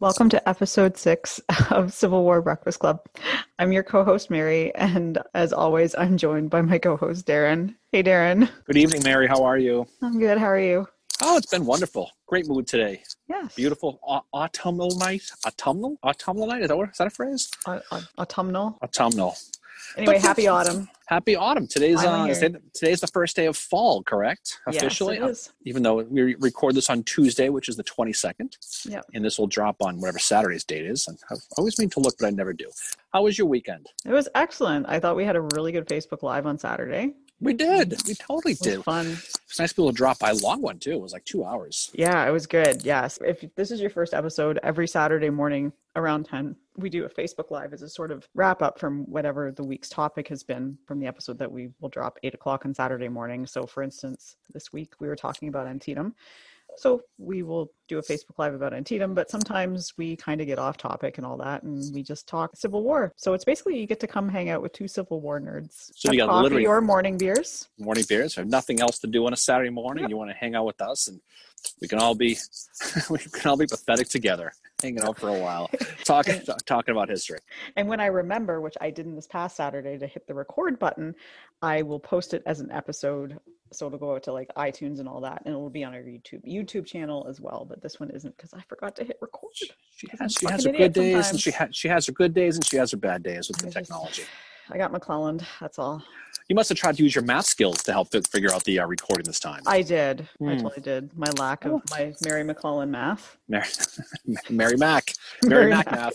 Welcome to episode six of Civil War Breakfast Club. I'm your co host, Mary, and as always, I'm joined by my co host, Darren. Hey, Darren. Good evening, Mary. How are you? I'm good. How are you? Oh, it's been wonderful. Great mood today. Yes. Beautiful au- autumnal night. Autumnal? Autumnal night? Is that, what, is that a phrase? Au- au- autumnal. Autumnal. Anyway, happy autumn. Happy autumn. Today's uh, is today's the first day of fall, correct? Officially, Yes, it is. even though we record this on Tuesday, which is the 22nd, Yeah. and this will drop on whatever Saturday's date is. And I've always mean to look, but I never do. How was your weekend? It was excellent. I thought we had a really good Facebook Live on Saturday. We did. We totally It was did. fun. It's nice to be able to drop by a long one too. It was like two hours. Yeah, it was good. Yes. If this is your first episode, every Saturday morning around 10, we do a Facebook Live as a sort of wrap up from whatever the week's topic has been from the episode that we will drop 8 o'clock on Saturday morning. So, for instance, this week we were talking about Antietam. So, we will do a Facebook Live about Antietam, but sometimes we kind of get off topic and all that, and we just talk Civil War. So, it's basically you get to come hang out with two Civil War nerds. So you got coffee literally- or morning beers. morning beers. Have nothing else to do on a Saturday morning. Yep. You want to hang out with us, and we can all be we can all be pathetic together, hanging out for a while, talking talking about history. And when I remember, which I didn't this past Saturday, to hit the record button, I will post it as an episode. So it'll go out to like iTunes and all that, and it will be on our YouTube YouTube channel as well. But this one isn't because I forgot to hit record. She has she has her good days, and she sometimes. ha- she has her good days, and she has her bad days with the just- technology. I got McClellan. That's all. You must have tried to use your math skills to help figure out the uh, recording this time. I did. I Hmm. totally did. My lack of Oh. my Mary McClellan math. Mary, Mary Mac, Mary Mary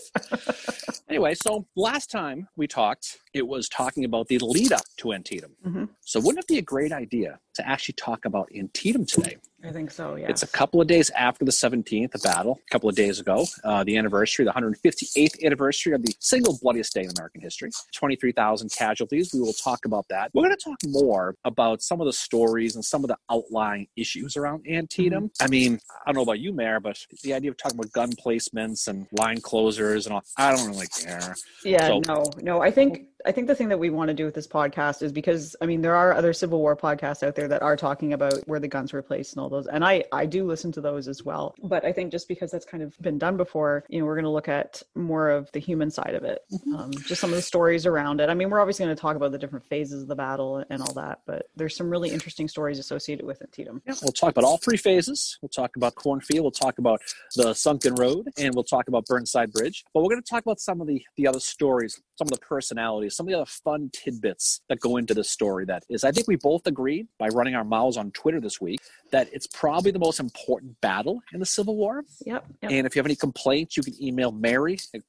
anyway, so last time we talked, it was talking about the lead up to Antietam. Mhm. So wouldn't it be a great idea to actually talk about Antietam today? I think so. Yeah. It's a couple of days after the 17th, the battle, a couple of days ago, uh, the anniversary, the 158th anniversary of the single bloodiest day in American history. 23,000 casualties. We will talk about that. We're going to talk more about some of the stories and some of the outlying issues around Antietam. I mean, I don't know about you, Mayor, but the idea of talking about gun placements and line closers and all, I don't really care. Yeah, So- no, no. I think I think the thing that we want to do with this podcast is because I mean there are other Civil War podcasts out there that are talking about where the guns were placed and all those, and I I do listen to those as well. But I think just because that's kind of been done before, you know, we're going to look at more of the human side of it, um, just some of the stories around it. I mean, we're obviously going to talk about the different phases of the battle and all that, but there's some really interesting stories associated with Antietam. Yeah, we'll talk about all three phases. We'll talk about Cornfield. We'll talk about the sunken road, and we'll talk about Burnside Bridge. But we're going to talk about some of the the other stories, some of the personalities, some of the other fun tidbits that go into this story. That is, I think we both agreed by running our mouths on Twitter this week that it's probably the most important battle in the Civil War. Yep. yep. And if you have any complaints, you can email Mary at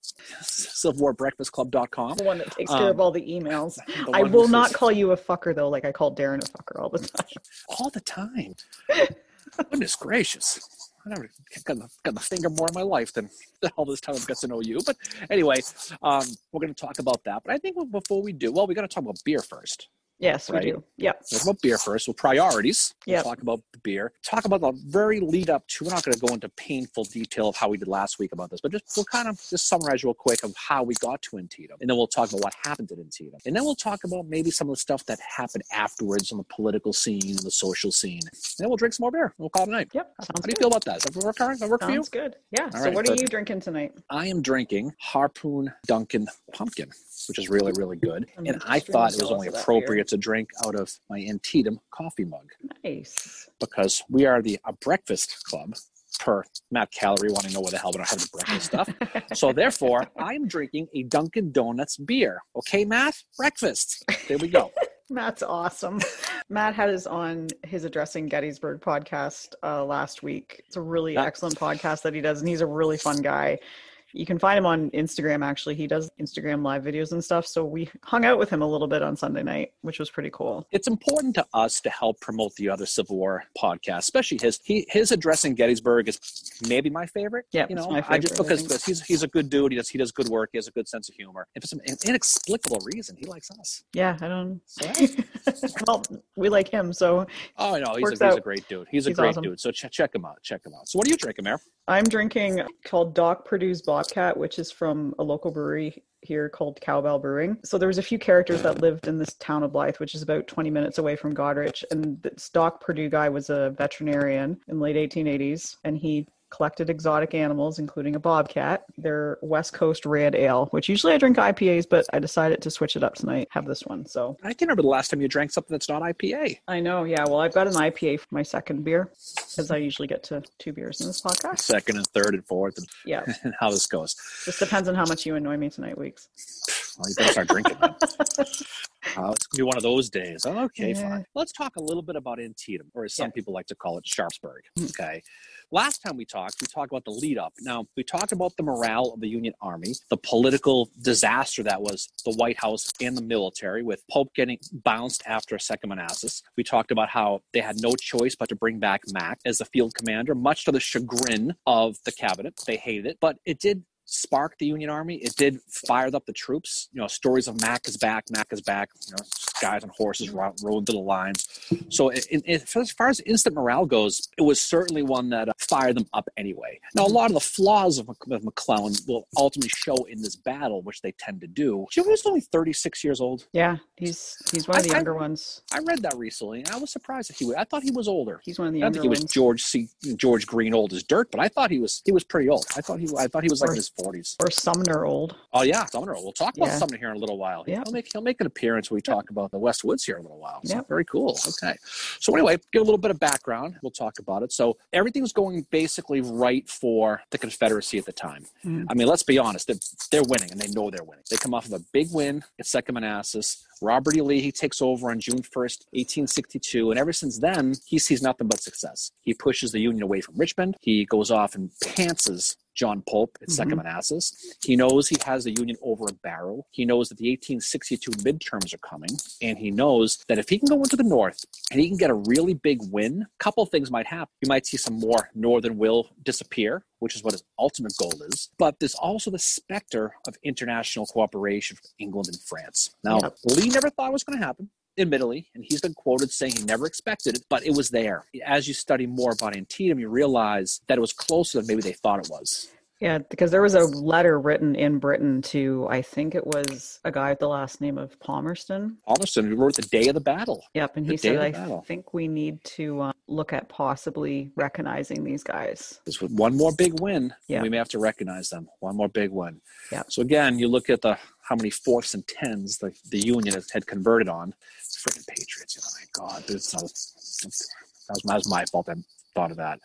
civilwarbreakfastclub.com. the one that takes Um, care of all the emails. The I will not says- call you a fucker though, like I call Darren a fucker all the time. all the time. Goodness gracious. I never got got the finger more in my life than, than all this time I've got to know you. But anyway, um, we're going to talk about that. But I think before we do, well, we got to talk about beer first. Yes, Right. we do. Yep. Talk about beer first. So priorities. We'll Yep. talk about the beer. Talk about the very lead up to. We're not going to go into painful detail of how we did last week about this, but just we'll kind of just summarize real quick of how we got to Antietam, and then we'll talk about what happened at Antietam, and then we'll talk about maybe some of the stuff that happened afterwards on the political scene and the social scene. And then we'll drink some more beer. We'll call it a night. Yep. How Sounds do you good. feel about that? Does that work, Does that work for you? Sounds good. Yeah. All so right, what are you drinking tonight? I am drinking Harpoon Dunkin' Pumpkin, which is really, really good. I'm And I thought it was only appropriate to drink out of my Antietam coffee mug Nice. because we are the a breakfast club per Matt Calorie wanting to know where the hell we don't have the breakfast stuff. So therefore, I'm drinking a Dunkin' Donuts beer. Okay, Matt? Breakfast. There we go. Matt's awesome. Matt had us on his addressing Gettysburg podcast uh, last week. It's a really excellent podcast that he does, and he's a really fun guy. You can find him on Instagram. Actually, he does Instagram live videos and stuff. So we hung out with him a little bit on Sunday night, which was pretty cool. it's important to us to help promote the other Civil War podcasts, especially his. He his addressing Gettysburg is maybe my favorite. Yeah, you know, my I just favorite, because, because he's he's a good dude. He does he does good work. He has a good sense of humor, and for some inexplicable reason, he likes us. Yeah, I don't. So well, we like him, so oh no, he's, a, he's a great dude. He's a He's great awesome. dude. So ch- check him out. Check him out. So what are you drinking, Mayor? I'm drinking called Doc Purdue's Bobcat, which is from a local brewery here called Cowbell Brewing. So there was a few characters that lived in this town of Blyth, which is about 20 minutes away from Goderich. And this Doc Purdue guy was a veterinarian in late 1880s, and he collected exotic animals, including a bobcat. Their West Coast Red Ale, which usually I drink IPAs, but I decided to switch it up tonight. Have this one. So I can't remember the last time you drank something that's not IPA. I know. Yeah. Well, I've got an IPA for my second beer because I usually get to two beers in this podcast. Second and third and fourth, and, Yeah. and how this goes. Just depends on how much you annoy me tonight, Weeks. Well, you better start drinking. Uh, it's gonna be one of those days. Okay, Yeah. fine. Let's talk a little bit about Antietam, or as some Yeah. people like to call it, Sharpsburg. Hmm. Okay. Last time we talked, we talked about the lead up. Now, we talked about the morale of the Union Army, the political disaster that was the White House and the military, with Pope getting bounced after a second Manassas. We talked about how they had no choice but to bring back Mac as the field commander, much to the chagrin of the cabinet. They hated it, but it did spark the Union Army. It did fire up the troops. You know, stories of Mac is back, Mac is back. You know, guys on horses ro- rode to the lines. So, in, in, as far as instant morale goes, it was certainly one that uh, fired them up anyway. Now, a lot of the flaws of, of McClellan will ultimately show in this battle, which they tend to do. He was only 36 years old. Yeah, he's he's one of the I- I- younger ones. I read that recently, and I was surprised that he. Was, I thought he was older. He's one of the I younger think he was. George C. George Green old as dirt, but I thought he was he was pretty old. I thought he I thought he was like his forties. or Sumner old. Oh yeah, Sumner. We'll talk about Yeah. Sumner here in a little while. Yeah. He'll make he'll make an appearance when we talk about the West Woods here in a little while. So Yeah. very cool. Okay. So anyway, get a little bit of background. We'll talk about it. So everything's going basically right for the Confederacy at the time. Mm. I mean, let's be honest. They're, they're winning, and they know they're winning. They come off of a big win at Second Manassas. Robert E. Lee, he takes over on June 1st, 1862. And ever since then, he sees nothing but success. He pushes the Union away from Richmond. He goes off and pantses John Pope at 2nd Mhm. Manassas. He knows he has the Union over a barrel. He knows that the 1862 midterms are coming. And he knows that if he can go into the North and he can get a really big win, a couple things might happen. You might see some more Northern will disappear, which is what his ultimate goal is. But there's also the specter of international cooperation from England and France. Now. Lee never thought it was going to happen admittedly, and he's been quoted saying he never expected it, but it was there. As you study more about Antietam, you realize that it was closer than maybe they thought it was. Yeah, because there was a letter written in Britain to I think it was a guy with the last name of Palmerston. Palmerston who wrote the day of the battle. Yep, and The he said, "I battle." think we need to uh, look at possibly recognizing these guys." This was one more big win. Yeah. We may have to recognize them. One more big win. Yeah. So again, you look at the how many fourths and tens the, the Union had converted on. Freaking Patriots. Oh my God. Was, that, was, that was my fault. I thought of that.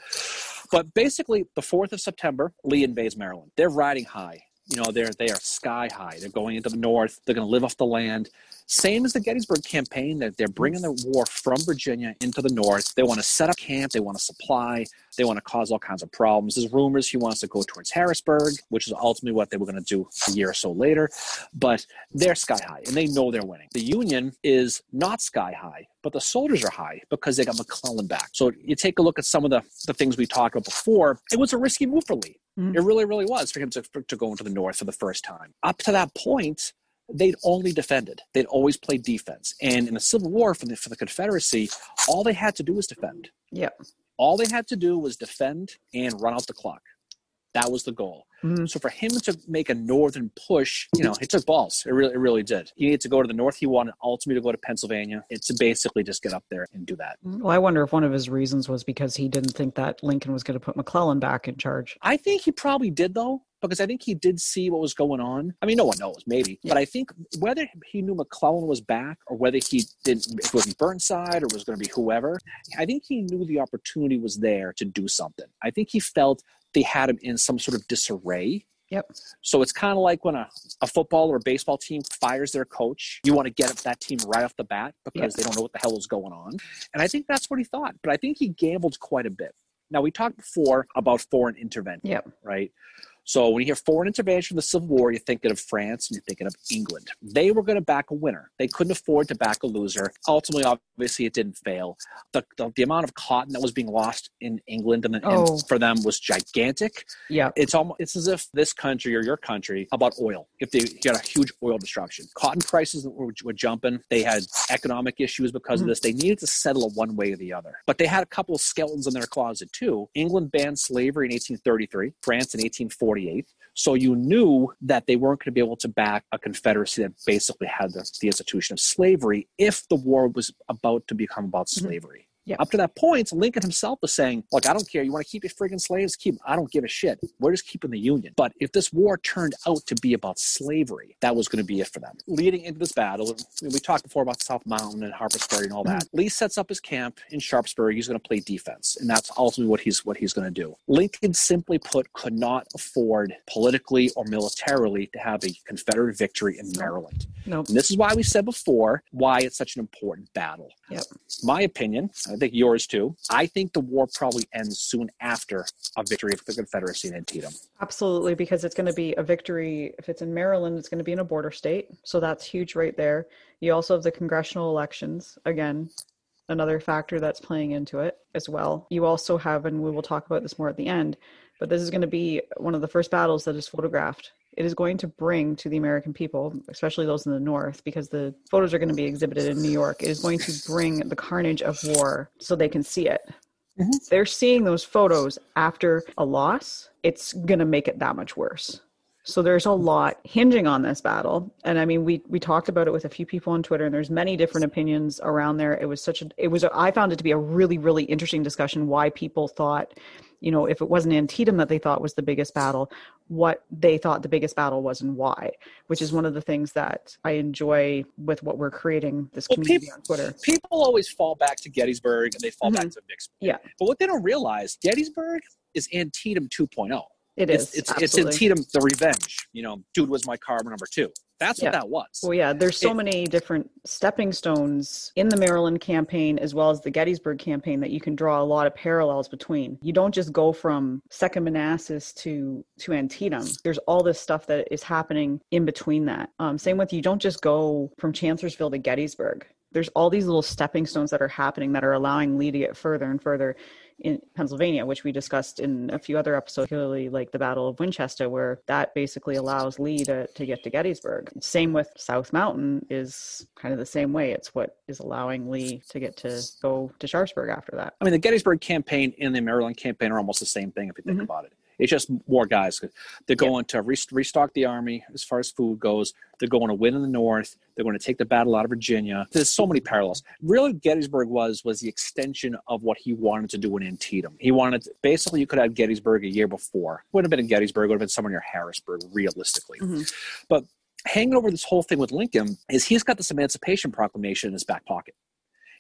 But basically, the 4th of September, Lee invades Maryland. They're riding high. You know, they're they are sky high. They're going into the north. They're going to live off the land. Same as the Gettysburg campaign. That they're bringing the war from Virginia into the north. They want to set up camp. They want to supply. They want to cause all kinds of problems. There's rumors he wants to go towards Harrisburg, which is ultimately what they were going to do a year or so later. But they're sky high, and they know they're winning. The Union is not sky high, but the soldiers are high because they got McClellan back. So you take a look at some of the, the things we talked about before. It was a risky move for Lee. Mhm. It really, really was for him to, for, to go into the north for the first time. Up to that point, they'd only defended. They'd always played defense. And in the Civil War for the, for the Confederacy, all they had to do was defend. Yeah. All they had to do was defend and run out the clock. That was the goal. Mhm. So for him to make a northern push, you know, it took balls. It really, it really did. He needed to go to the north. He wanted ultimately to go to Pennsylvania. It's to basically just get up there and do that. Well, I wonder if one of his reasons was because he didn't think that Lincoln was going to put McClellan back in charge. I think he probably did though, because I think he did see what was going on. I mean, no one knows, maybe, Yeah. but I think whether he knew McClellan was back or whether he didn't, it was Burnside or was going to be whoever, I think he knew the opportunity was there to do something. I think he felt they had him in some sort of disarray. Yep. So it's kind of like when a, a football or a baseball team fires their coach, you want to get that team right off the bat because Yep. they don't know what the hell is going on. And I think that's what he thought. But I think he gambled quite a bit. Now, we talked before about foreign intervention Yep. right? So when you hear foreign intervention in the Civil War, you're thinking of France and you're thinking of England. They were going to back a winner. They couldn't afford to back a loser. Ultimately, obviously, it didn't fail. The, the, the amount of cotton that was being lost in England and, Oh. and for them was gigantic. Yep. It's almost it's as if this country or your country about oil. If they got a huge oil destruction, cotton prices were, were jumping. They had economic issues because Mhm. of this. They needed to settle it one way or the other. But they had a couple of skeletons in their closet too. England banned slavery in 1833. France in 1848. So you knew that they weren't going to be able to back a confederacy that basically had the, the institution of slavery if the war was about to become about Mhm. slavery. Up to that point, Lincoln himself was saying, Look, I don't care. You want to keep your friggin' slaves? Keep 'em. I don't give a shit. We're just keeping the Union. But if this war turned out to be about slavery, that was going to be it for them. Leading into this battle, we talked before about South Mountain and Harper's Ferry and all that. Mm-hmm. Lee sets up his camp in Sharpsburg. He's going to play defense, and that's ultimately what he's what he's going to do. Lincoln, simply put, could not afford politically or militarily to have a Confederate victory in Maryland. Nope. And this is why we said before why it's such an important battle. Yep. My opinion, I think yours too. I think the war probably ends soon after a victory of the Confederacy in Antietam. Absolutely, because it's going to be a victory. If it's in Maryland, it's going to be in a border state. So that's huge right there. You also have the congressional elections. Again, another factor that's playing into it as well. You also have, and we will talk about this more at the end, but this is going to be one of the first battles that is photographed. It is going to bring to the American people, especially those in the North, because the photos are going to be exhibited in New York, it is going to bring the carnage of war so they can see it. Mhm. They're seeing those photos after a loss, it's going to make it that much worse. So there's a lot hinging on this battle. And I mean, we we talked about it with a few people on Twitter and there's many different opinions around there. It was such a it was a, I found it to be a really really interesting discussion why people thought, you know, if it wasn't Antietam that they thought was the biggest battle, what they thought the biggest battle was and why, which is one of the things that I enjoy with what we're creating this Well, community peop- on Twitter. People always fall back to Gettysburg and they fall back to Vicksburg. Mm-hmm. Yeah. But what they don't realize, Gettysburg is Antietam 2.0. It It's is. it's. Antietam the revenge. You know, dude was my carbon number two. That's what that was. Well, yeah, there's so It- many different stepping stones in the Maryland campaign as well as the Gettysburg campaign that you can draw a lot of parallels between. You don't just go from Second Manassas to to Antietam. There's all this stuff that is happening in between that. Um, same with you don't just go from Chancellorsville to Gettysburg. There's all these little stepping stones that are happening that are allowing Lee to get further and further in Pennsylvania, which we discussed in a few other episodes, particularly like the Battle of Winchester, where that basically allows Lee to, to get to Gettysburg. Same with South Mountain is kind of the same way. It's what is allowing Lee to get to go to Sharpsburg after that. I mean, the Gettysburg campaign and the Maryland campaign are almost the same thing if you think Mhm. about it. It's just more guys. They're going to re- restock the army as far as food goes. They're going to win in the North. They're going to take the battle out of Virginia. There's so many parallels. Really, Gettysburg was was the extension of what he wanted to do in Antietam. He wanted basically you could have Gettysburg a year before. Wouldn't have been in Gettysburg. Would have been somewhere near Harrisburg, realistically. Mhm. But hanging over this whole thing with Lincoln is he's got this Emancipation Proclamation in his back pocket.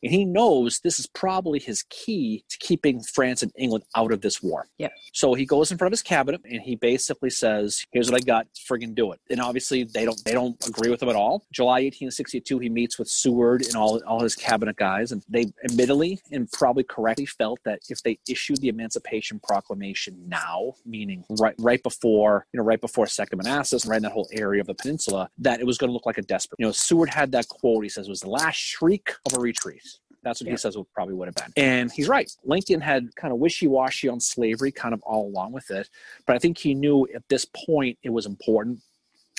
And he knows this is probably his key to keeping France and England out of this war. Yep. So he goes in front of his cabinet and he basically says, "Here's what I got. Friggin' do it." And obviously they don't they don't agree with him at all. July 1862, he meets with Seward and all all his cabinet guys, and they admittedly and probably correctly felt that if they issued the Emancipation Proclamation now, meaning right right before you know right before Second Manassas, and right in that whole area of the peninsula, that it was going to look like a desperate. You know, Seward had that quote. He says it was the last shriek of a retreat. That's what Yeah. he says would probably would have been. And he's right. Lincoln had kind of wishy washy on slavery, kind of all along with it. But I think he knew at this point it was important.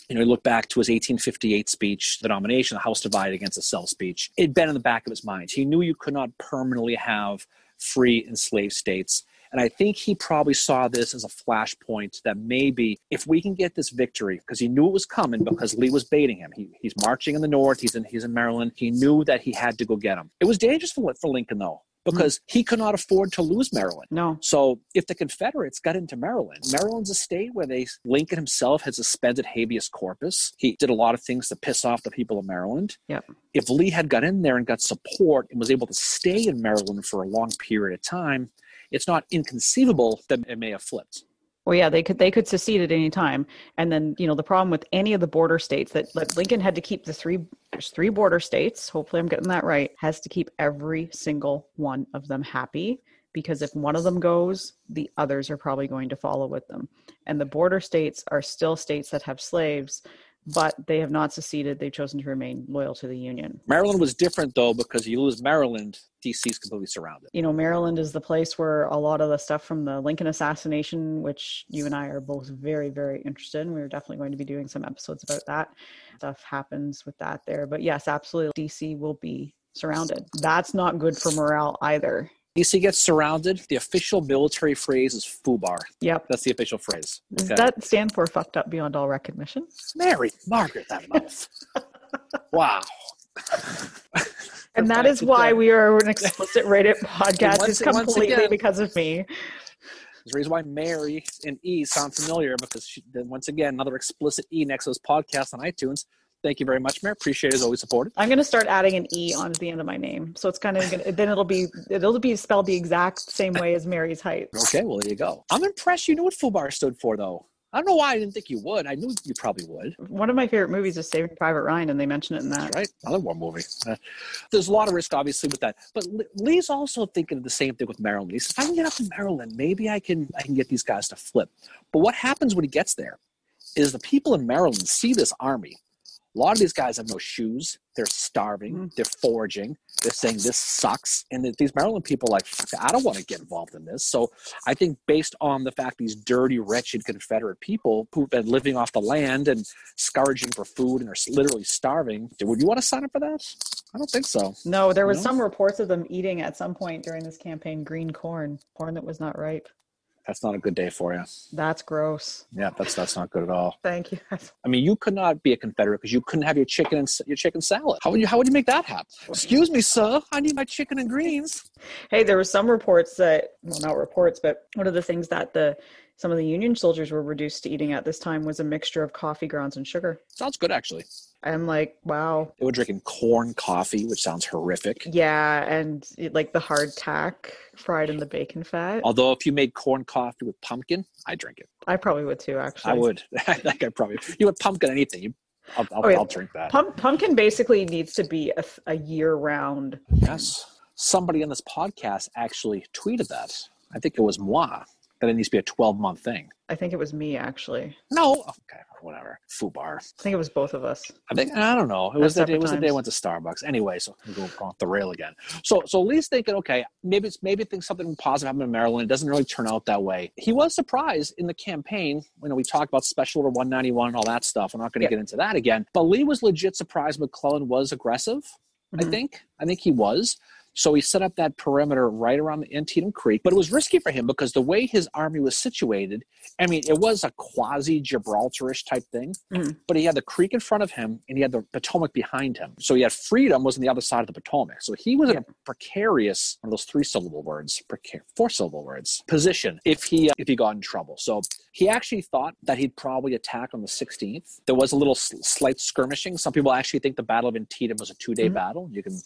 You know, he looked back to his 1858 speech, the nomination, the House divided against itself speech. It'd been in the back of his mind. He knew you could not permanently have free enslaved states. And I think he probably saw this as a flashpoint that maybe if we can get this victory, because he knew it was coming because Lee was baiting him. He, he's marching in the north, he's in he's in Maryland. He knew that he had to go get him. It was dangerous for, for Lincoln though, because he could not afford to lose Maryland. No. So if the Confederates got into Maryland, Maryland's a state where they Lincoln himself had suspended habeas corpus. He did a lot of things to piss off the people of Maryland. Yep. If Lee had got in there and got support and was able to stay in Maryland for a long period of time, it's not inconceivable that it may have flipped. Well, yeah, they could they could secede at any time, and then you know the problem with any of the border states that like Lincoln had to keep the three there's three border states. Hopefully, I'm getting that right. Has to keep every single one of them happy because if one of them goes, the others are probably going to follow with them. And the border states are still states that have slaves, but they have not seceded. They've chosen to remain loyal to the Union. Maryland was different though because you lose Maryland, D.C. is completely surrounded. you know, Maryland is the place where a lot of the stuff from the Lincoln assassination, which you and I are both very, very interested in, we're definitely going to be doing some episodes about that. Stuff happens with that there. But yes, absolutely, DC will be surrounded. That's not good for morale either. DC gets surrounded. The official military phrase is FUBAR. Yep. That's the official phrase. Does Okay. that stand for fucked up beyond all recognition? Mary Margaret, that mouth. wow. And that is why we are an explicit rated podcast. once- It's completely again- because of me. There's a reason why Mary and E sound familiar because she, then once again another explicit E next to this podcast on iTunes. Thank you very much, Mary. Appreciate it as always supported. I'm gonna start adding an E onto the end of my name, so it's kind of gonna, then it'll be it'll be spelled the exact same way as Mary's height. Okay, well there you go. I'm impressed you knew what FUBAR stood for though. I don't know why I didn't think you would. I knew you probably would. One of my favorite movies is Saving Private Ryan, and they mention it in that. Right? Another war movie. Uh, there's a lot of risk, obviously, with that. But Lee's also thinking of the same thing with Maryland. He says, if I can get up to Maryland, maybe I can I can get these guys to flip. But what happens when he gets there is the people in Maryland see this army. A lot of these guys have no shoes. They're starving. Mhm. They're foraging. They're saying this sucks. And these Maryland people are like, "Fuck, I don't want to get involved in this. So I think based on the fact these dirty, wretched Confederate people who've been living off the land and scourging for food and are literally starving, would you want to sign up for that? I don't think so. No, there was No? some reports of them eating at some point during this campaign green corn, corn that was not ripe. That's not a good day for you. That's gross. Yeah, that's that's not good at all. Thank you. I mean, you could not be a Confederate because you couldn't have your chicken and your chicken salad. How would you how would you make that happen? Excuse me, sir. I need my chicken and greens. Hey, there were some reports that well, not reports, but one of the things that the some of the Union soldiers were reduced to eating at this time was a mixture of coffee grounds and sugar. Sounds good, actually. I'm like, wow, They were drinking corn coffee, which sounds horrific. yeah, and it- like the hardtack fried in the bacon fat. Although, if you made corn coffee with pumpkin, I drink it. I probably would too, actually. I would. I think I probably. You would pumpkin anything. You, I'll, I'll, Oh, yeah. I'll drink that. Pump, pumpkin basically needs to be a, a year round. Yes. Somebody on this podcast actually tweeted that. I think it was moi. That it needs to be a 12 month thing. I think it was me actually. No. Okay. Whatever. Fubar. I think it was both of us. I think I don't know. It was the day, it was the day I went to Starbucks. Anyway, so we go off the rail again. So so Lee's thinking, okay, maybe it's maybe think something positive happened in Maryland. It doesn't really turn out that way. He was surprised in the campaign. You know, we talked about Special Order 191 and all that stuff. We're not going to get into that again. But Lee was legit surprised McClellan was aggressive. I Mhm. think. I think he was. So he set up that perimeter right around the Antietam Creek, but it was risky for him because the way his army was situated, I mean, it was a quasi Gibraltarish type thing, Mhm. but he had the creek in front of him and he had the Potomac behind him. So he had freedom was on the other side of the Potomac. So he was in a precarious, one of those three syllable words, precar- four syllable words, position if he uh, if he got in trouble. So he actually thought that he'd probably attack on the 16th. There was a little s- slight skirmishing. Some people actually think the Battle of Antietam was a two day Mhm. battle. You can,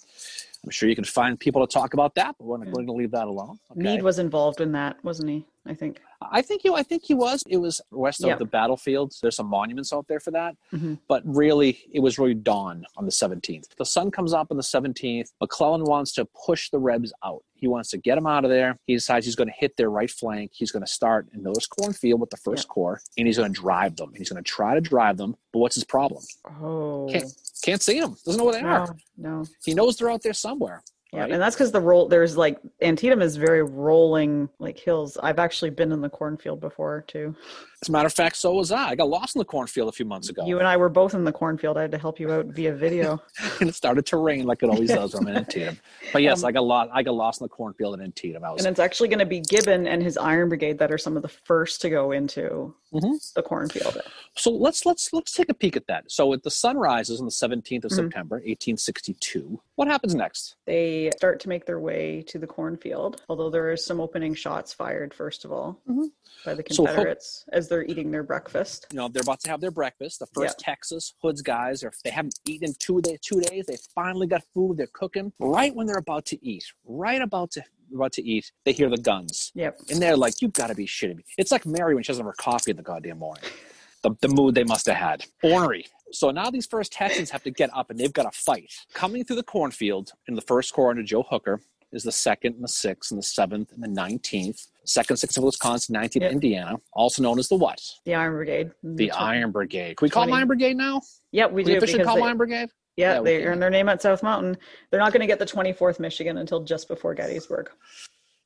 I'm sure you can find people to talk about that, but we're not Yeah. going to leave that alone. Okay? Meade was involved in that, wasn't he? I think. I think he, I think he was. It was west of Yeah. the battlefields. There's some monuments out there for that, Mhm. but really, it was really dawn on the 17th. The sun comes up on the 17th. McClellan wants to push the Rebs out. He wants to get them out of there. He decides he's going to hit their right flank. He's going to start in Miller's Cornfield with the First Corps, and he's going to drive them. He's going to try to drive them. But what's his problem? Oh. Can't Can't see them. Doesn't know where they are. No, no. He knows they're out there somewhere. Yeah, right? and that's because the roll there's like Antietam is very rolling like hills. I've actually been in the cornfield before too. As a matter of fact, so was I. I got lost in the cornfield a few months ago. You and I were both in the cornfield. I had to help you out via video. and it started to rain like it always does when I'm in Antietam. But yes, Um, I got lost. I got lost in the cornfield in Antietam. I was and it's actually going to be Gibbon and his Iron Brigade that are some of the first to go into Mhm. the cornfield. so let's let's let's take a peek at that. So the sun rises on the 17th of Mhm. September, 1862. What happens next? They start to make their way to the cornfield, although there is some opening shots fired first of all Mhm. by the So as Confederates as they're eating their breakfast. You know they're about to have their breakfast. The first Texas Hoods guys are they haven't eaten in two day, two days. They finally got food. They're cooking. Right when they're about to eat, right about to about to eat, they hear the guns. Yep. And they're like, "You've got to be shitting me!" It's like Mary when she doesn't have her coffee in the goddamn morning. The, the mood they must have had. Ornery. So now these first Texans have to get up and they've got to fight. Coming through the cornfield in the first corps under Joe Hooker is the second and the sixth and the seventh and the nineteenth. Second, sixth of Wisconsin, nineteenth Yep. Indiana, also known as the what? The Iron Brigade. The Iron Brigade. Can we call them 20. Iron Brigade now? Yep, we we do. officially call they- Iron Brigade? Yeah, Yeah, they earned their name at South Mountain. They're not going to get the 24th Michigan until just before Gettysburg.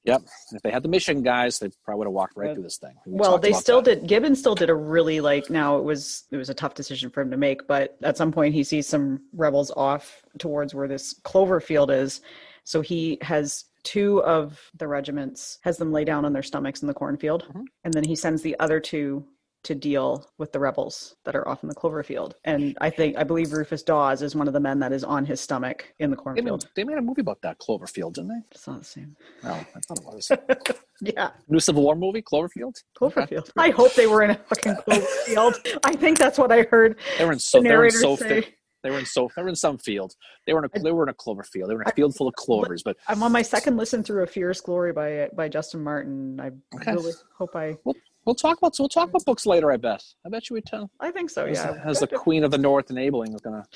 Yep. If they had the Michigan guys, they probably would have walked right through this thing. We well, they still that. did. Gibbon still did a really like. Now it was it was a tough decision for him to make, but at some point he sees some rebels off towards where this clover field is, so he has two of the regiments has them lay down on their stomachs in the cornfield, Mhm. and then he sends the other two to deal with the rebels that are off in the clover field. And I think I believe Rufus Dawes is one of the men that is on his stomach in the They made, cornfield. they made a movie about that Cloverfield, didn't they? It's not the same. No, I thought it was. Yeah, New Civil War movie, Cloverfield. Cloverfield. I hope they were in a fucking Cloverfield. I think that's what I heard They were in the so they were in narrator so say. They were in so they were in some field. They were in a they were in a clover field. They were in a field full of clovers. But I'm on my second listen through "A Fierce Glory by by Justin Martin. I Okay. really hope I. we'll talk about so we'll talk about books later. I bet. I bet you we tell. I think so. as, Yeah. as the queen of the north enabling is going to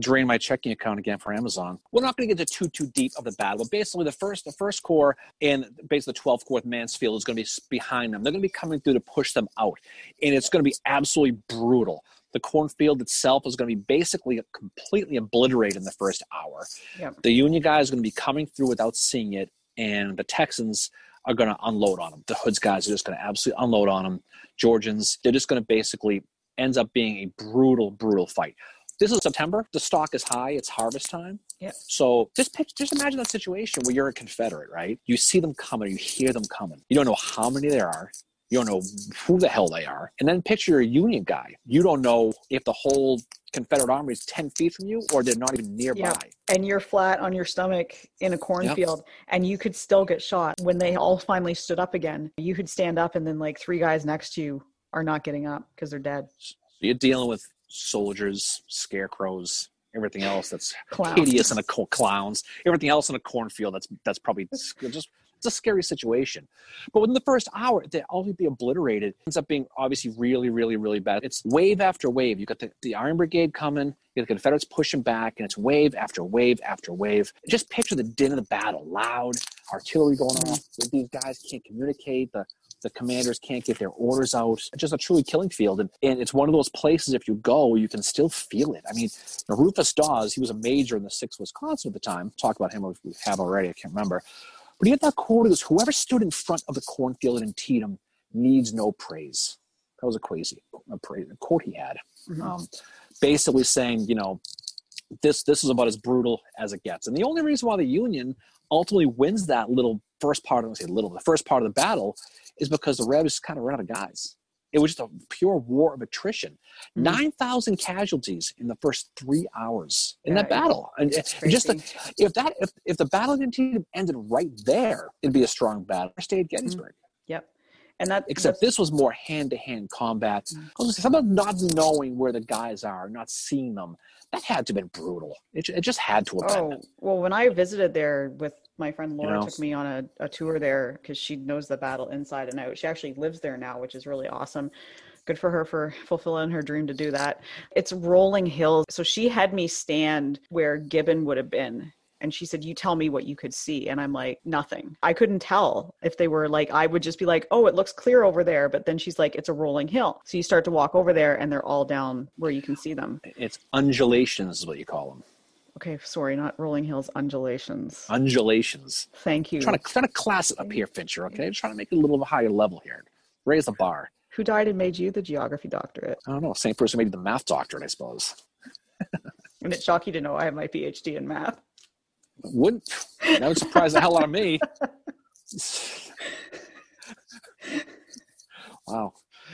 drain my checking account again for amazon we're not going to get too too deep of the battle but basically the first the first corps and basically the 12th corps with mansfield is going to be behind them they're going to be coming through to push them out and it's going to be absolutely brutal the cornfield itself is going to be basically completely obliterated in the first hour Yep. the union guys are going to be coming through without seeing it and the texans are going to unload on them the hoods guys are just going to absolutely unload on them georgians they're just going to basically ends up being a brutal brutal fight this is September. The stock is high. It's harvest time. Yeah. So just pic- just imagine that situation where you're a Confederate, right? You see them coming. You hear them coming. You don't know how many there are. You don't know who the hell they are. And then picture a Union guy. You don't know if the whole Confederate army is 10 feet from you or they're not even nearby. Yeah. and you're flat on your stomach in a cornfield and you could still get shot when they all finally stood up again you could stand up and then like three guys next to you are not getting up because they're dead So you're dealing with soldiers, scarecrows, everything else that's clowns hideous in a clowns, everything else in a cornfield. That's that's probably just it's a scary situation. But within the first hour, they all be obliterated. It ends up being obviously really, really, really bad. It's wave after wave. You got the, the Iron Brigade coming. You got the Confederates pushing back, and it's wave after wave after wave. Just picture the din of the battle: loud artillery going off. These guys can't communicate. The the commanders can't get their orders out. It's just a truly killing field. And, and it's one of those places, if you go, you can still feel it. I mean, Rufus Dawes, he was a major in the 6th Wisconsin at the time. Talk about him if we have already, I can't remember. Had that quote this whoever stood in front of the cornfield in Antietam needs no praise. That was a crazy a praise, a quote he had. Mhm. Um, basically saying, you know, this this is about as brutal as it gets. And the only reason why the Union ultimately wins that little first part, I don't say little, the first part of the battle is because the Rebs kind of ran out of guys. It was just a pure war of attrition. Mhm. 9,000 casualties in the first three hours in Yeah, that battle. And, just the, if that if, if the battle Antietam ended right there, it'd be a strong battle. Stay at Gettysburg. yep and that Except this was more hand to hand combat. Mm. Some of not knowing where the guys are, not seeing them, that had to have been brutal. It, it just had to have Oh been. well, when I visited there with my friend Laura, know? took me on a, a tour there because she knows the battle inside and out. She actually lives there now, which is really awesome. Good for her for fulfilling her dream to do that. It's rolling hills, so she had me stand where Gibbon would have been. And she said, You tell me what you could see. And I'm like, Nothing. I couldn't tell if they were like, I would just be like, Oh, it looks clear over there. But then she's like, It's a rolling hill. So you start to walk over there and they're all down where you can see them. It's undulations, is what you call them. Okay, sorry, not rolling hills, undulations. Undulations. Thank you. Trying to trying to class it up here, Fincher. Okay, trying to make it a little higher level here. Raise the bar. Who died and made you the geography doctorate? I don't know. Same person made the math doctorate, I suppose. And it's shocking to know I have my PhD in math. Wouldn't that would surprise the hell out of me. wow.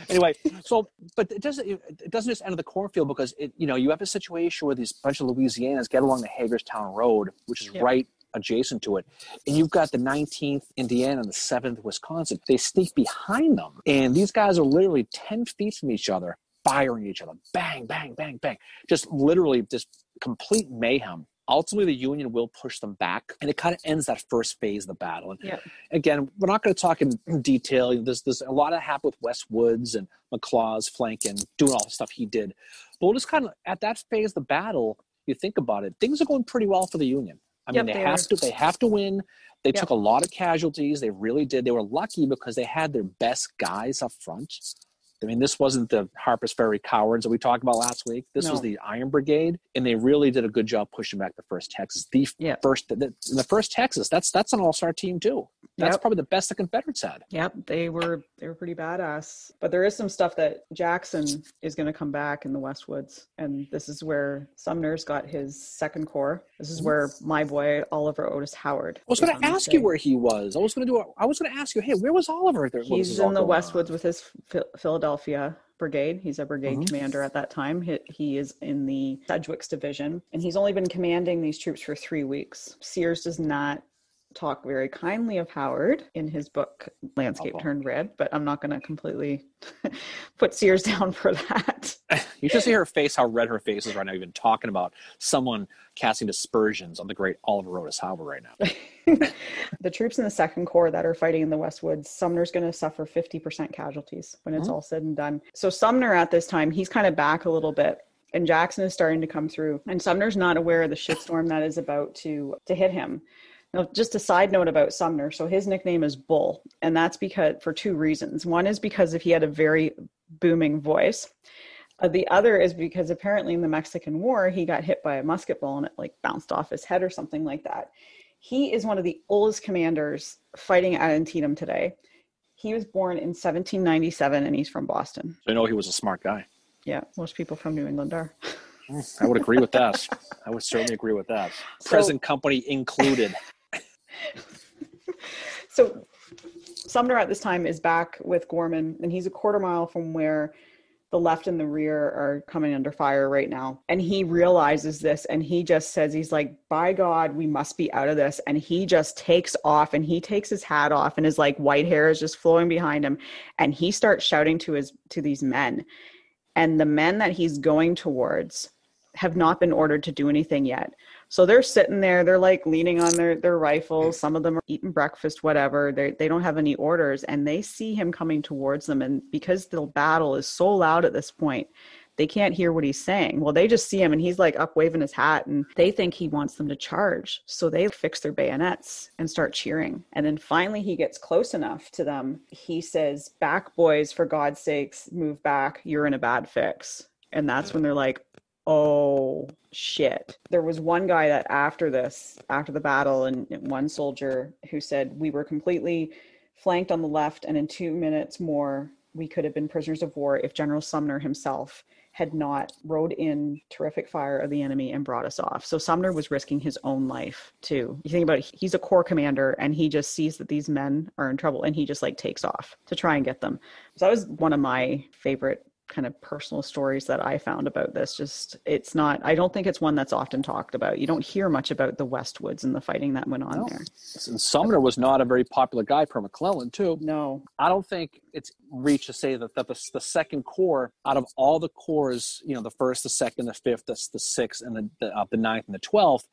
Anyway, so but it doesn't it doesn't just end at the cornfield because it you know you have a situation where these bunch of Louisianans get along the Hagerstown Road, which is Yeah. right adjacent to it, and you've got the 19th Indiana and the 7th Wisconsin. They sneak behind them, and these guys are literally 10 feet from each other, firing each other, bang, bang, bang, bang, just literally just complete mayhem. Ultimately, the Union will push them back, and it kind of ends that first phase of the battle. And Yeah. again, we're not going to talk in detail. There's, there's a lot that happened with West Woods and McLaws flanking, doing all the stuff he did. But we'll just kind of at that phase of the battle, you think about it, things are going pretty well for the Union. I Yep, mean, they they have are. to they have to win. They Yep. took a lot of casualties. They really did. They were lucky because they had their best guys up front. I mean, this wasn't the Harper's Ferry cowards that we talked about last week. This was the Iron Brigade, and they really did a good job pushing back the first Texas. The Yeah. first, the, the first Texas, that's that's an all-star team too. That's Yep. probably the best the Confederates had. Yep, they were they were pretty badass. But there is some stuff that Jackson is going to come back in the Westwoods, and this is where Sumner's got his second corps. This is where my boy Oliver Otis Howard. I was going to ask you where he was. I was going to do. A, I was going to ask you, hey, where was Oliver? There, he's in the going on? With his Phil- Philadelphia brigade. He's a brigade Mhm. commander at that time. He, he is in the Sedgwick's division, and he's only been commanding these troops for three weeks. Sears does not talk very kindly of Howard in his book Landscape. Turned Red, but I'm not going to completely put Sears down for that. You should see her face, how red her face is right now, even talking about someone casting aspersions on the great Oliver Otis Howard right now. the troops in the second corps that are fighting in the westwoods sumner's going to suffer 50% casualties when it's Mhm. all said and done so sumner at this time he's kind of back a little bit and jackson is starting to come through and sumner's not aware of the shitstorm that is about to to hit him now just a side note about sumner so his nickname is bull and that's because for two reasons one is because if he had a very booming voice uh, the other is because apparently in the Mexican War, he got hit by a musket ball and it like bounced off his head or something like that. He is one of the oldest commanders fighting at Antietam today. He was born in 1797 and he's from Boston. So I know he was a smart guy. Yeah, most people from New England are. I would agree with that. I would certainly agree with that. So- Present company included. So Sumner at this time is back with Gorman, and he's a quarter mile from where the left and the rear are coming under fire right now. And he realizes this and he just says, he's like, by God, we must be out of this. And he just takes off and he takes his hat off and his like white hair is just flowing behind him. And he starts shouting to his to these men. And the men that he's going towards have not been ordered to do anything yet. So they're sitting there, they're like leaning on their, their rifles. Mm. Some of them are eating breakfast, whatever. They they don't have any orders and they see him coming towards them. And because the battle is so loud at this point, they can't hear what he's saying. Well, they just see him and he's like up waving his hat and they think he wants them to charge. So they fix their bayonets and start cheering. And then finally he gets close enough to them. He says, Back, boys, for God's sakes, move back. You're in a bad fix. And that's when they're like, oh shit. There was one guy that after this after the battle and one soldier who said we were completely flanked on the left and in two minutes more we could have been prisoners of war if general sumner himself had not rode in terrific fire of the enemy and brought us off. So sumner was risking his own life too. You think about it he's a corps commander and he just sees that these men are in trouble and he just like takes off to try and get them. So that was one of my favorite kind of personal stories that I found about this. Just it's not I don't think it's one that's often talked about. You don't hear much about the Westwoods and the fighting that went on No. there. And Sumner was not a very popular guy per McClellan, too. No. I don't think it's reach to say that, that the, the second corps, out of all the corps, you know, the first, the second, the fifth, the, the sixth, and the, the, uh, the ninth and the twelfth,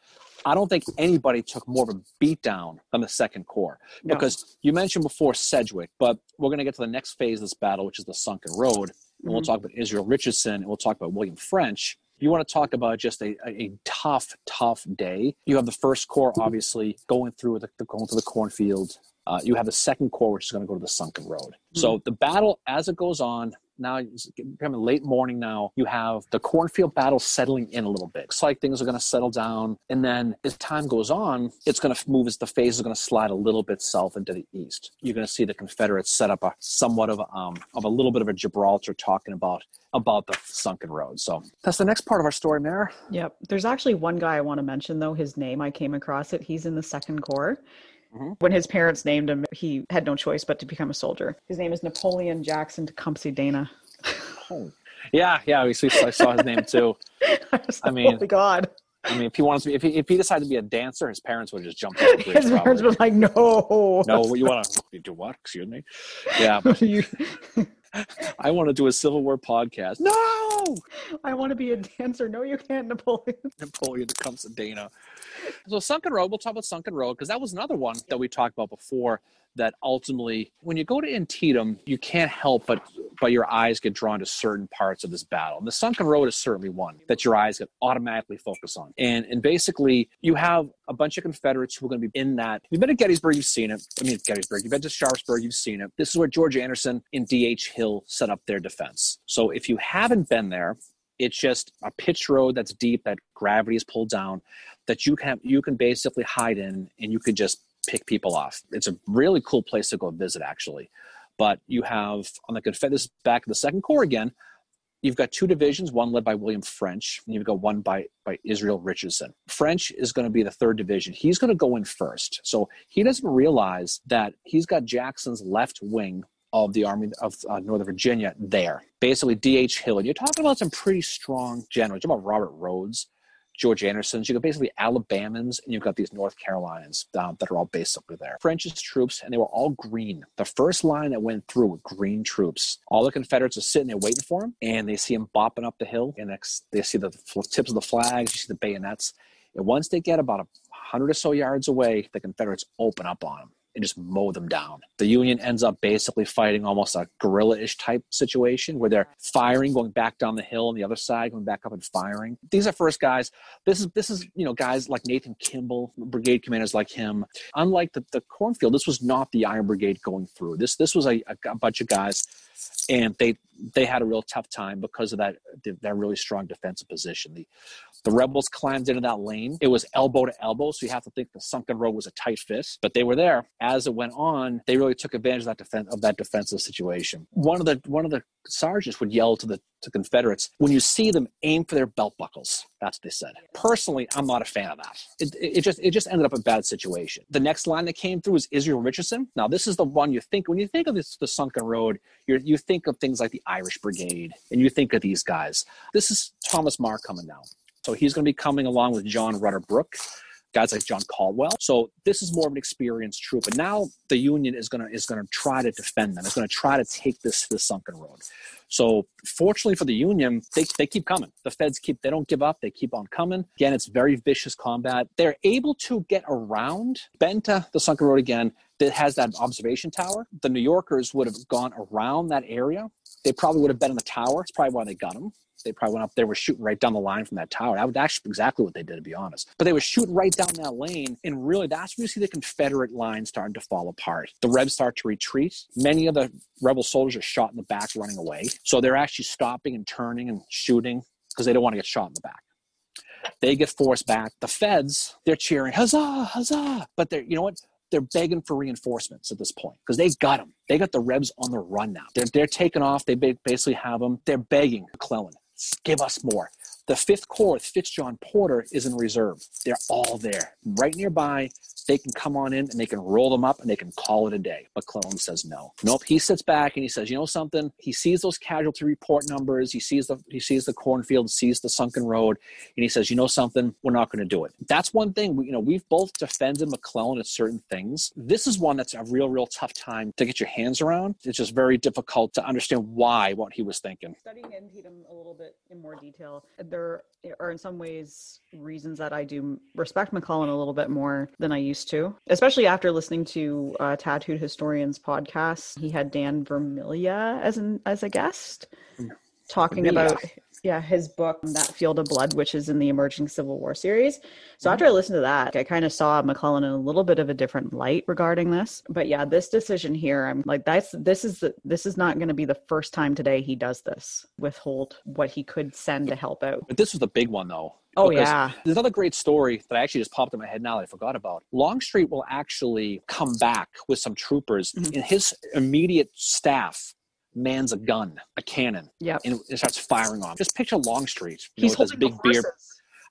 I don't think anybody took more of a beatdown than the second corps. No. Because you mentioned before Sedgwick, but we're going to get to the next phase of this battle, which is the Sunken Road. And we'll Mhm. talk about Israel Richardson and we'll talk about William French. You want to talk about just a, a, tough, tough day. You have the first corps, obviously, going through the, going through the cornfield. Uh, you have the second corps, which is going to go to the sunken road. So the battle, as it goes on, now it's becoming late morning now. You have the cornfield battle settling in a little bit. Looks like things are going to settle down. And then as time goes on, it's going to move as the phase is going to slide a little bit south into the east. You're going to see the Confederates set up a somewhat of a, um, of a little bit of a Gibraltar talking about about the sunken road. So that's the next part of our story, Mayor. Yep. There's actually one guy I want to mention though. His name I came across it. He's in the second corps. Mhm. When his parents named him, he had no choice but to become a soldier. His name is Napoleon Jackson Tecumseh Dana. Oh. Yeah, yeah, I saw his name too. I, I mean, holy God. I mean, if he wanted to be, if he, if he decided to be a dancer, his parents would have just off the bridge. His parents probably. were like, no. No, you want to do what? Excuse me. Yeah, You- I want to do a Civil War podcast. No, I want to be a dancer. No, you can't, Napoleon. Napoleon comes to Dana. So Sunken Road, we'll talk about Sunken Road because that was another one that we talked about before. That ultimately, when you go to Antietam, you can't help but but your eyes get drawn to certain parts of this battle. And the Sunken Road is certainly one that your eyes get automatically focus on. And and basically, you have a bunch of Confederates who are going to be in that. You've been to Gettysburg, you've seen it. I mean, Gettysburg. You've been to Sharpsburg, you've seen it. This is where George Anderson and D.H. Hill set up their defense. So if you haven't been there, it's just a pitch road that's deep that gravity is pulled down that you can you can basically hide in and you could just pick people off. It's a really cool place to go visit, actually. But you have on the Confederate, this is back in the Second Corps again. You've got two divisions, one led by William French, and you've got one by, by Israel Richardson. French is going to be the third division. He's going to go in first. So he doesn't realize that he's got Jackson's left wing of the Army of uh, Northern Virginia there. Basically, D.H. Hill. And you're talking about some pretty strong generals. You're about Robert Rodes, George Anderson's. You've got basically Alabamans, and you've got these North Carolinians um, that are all basically there. French's troops, and they were all green. The first line that went through with green troops. All the Confederates are sitting there waiting for him, and they see him bopping up the hill, and they see the tips of the flags, you see the bayonets. And once they get about a hundred or so yards away, the Confederates open up on them and just mow them down. The Union ends up basically fighting almost a guerrilla ish type situation where they're firing, going back down the hill, and the other side going back up and firing. These are first guys. This is this is you know guys like Nathan Kimball, brigade commanders like him. Unlike the, the cornfield, this was not the Iron Brigade going through. This this was a, a bunch of guys and they they had a real tough time because of that that really strong defensive position. The the rebels climbed into that lane. It was elbow to elbow, so you have to think the sunken road was a tight fist. But they were there. As it went on, they really took advantage of that defense of that defensive situation. One of the one of the sergeants would yell to the to Confederates, when you see them, aim for their belt buckles. That's what they said. Personally, I'm not a fan of that. It, it, just it just ended up a bad situation. The next line that came through is Israel Richardson. Now, this is the one you think when you think of this, the sunken road, you you think of things like the Irish Brigade, and you think of these guys. This is Thomas Meagher coming now. So he's going to be coming along with John Rutter Brooke guys like John Caldwell. So this is more of an experienced troop. And now the Union is gonna is gonna try to defend them. It's gonna try to take this this sunken road. So fortunately for the Union, they, they keep coming. The feds keep they don't give up. They keep on coming. Again, it's very vicious combat. They're able to get around Benta, the sunken road again, that has that observation tower. The New Yorkers would have gone around that area. They probably would have been in the tower. It's probably why they got them they probably went up there, were shooting right down the line from that tower. That was actually exactly what they did, to be honest. But they were shooting right down that lane, and really that's when you see the Confederate line starting to fall apart. The Rebs start to retreat. Many of the rebel soldiers are shot in the back running away. So they're actually stopping and turning and shooting because they don't want to get shot in the back. They get forced back. The feds, they're cheering, huzzah, huzzah. But they're, you know what? they're begging for reinforcements at this point because they got them. They got the Rebs on the run now. They're, they're taking off. They basically have them. They're begging McClellan give us more. The fifth corps with Fitz-John Porter is in reserve. They're all there, right nearby. They can come on in and they can roll them up and they can call it a day. But McClellan says no. Nope. He sits back and he says, you know something? He sees those casualty report numbers. He sees the he sees the cornfield, sees the sunken road, and he says, you know something? We're not going to do it. That's one thing. We, you know, we've both defended McClellan at certain things. This is one that's a real, real tough time to get your hands around. It's just very difficult to understand why what he was thinking. Studying Antietam a little bit in more detail, there are in some ways reasons that I do respect McClellan a little bit more than I used to, especially after listening to uh, Tattooed Historians podcast. He had Dan Vermilya as an as a guest, mm. talking about yeah his book that field of blood which is in the emerging civil war series so after i listened to that i kind of saw mcclellan in a little bit of a different light regarding this but yeah this decision here i'm like that's this is the, this is not going to be the first time today he does this withhold what he could send to help out but this was the big one though Oh yeah. There's another great story that I actually just popped in my head now that I forgot about. Longstreet will actually come back with some troopers mm-hmm. in his immediate staff mans a gun, a cannon, yeah, and it starts firing off. Just picture Longstreet, you he's know, with his big beard.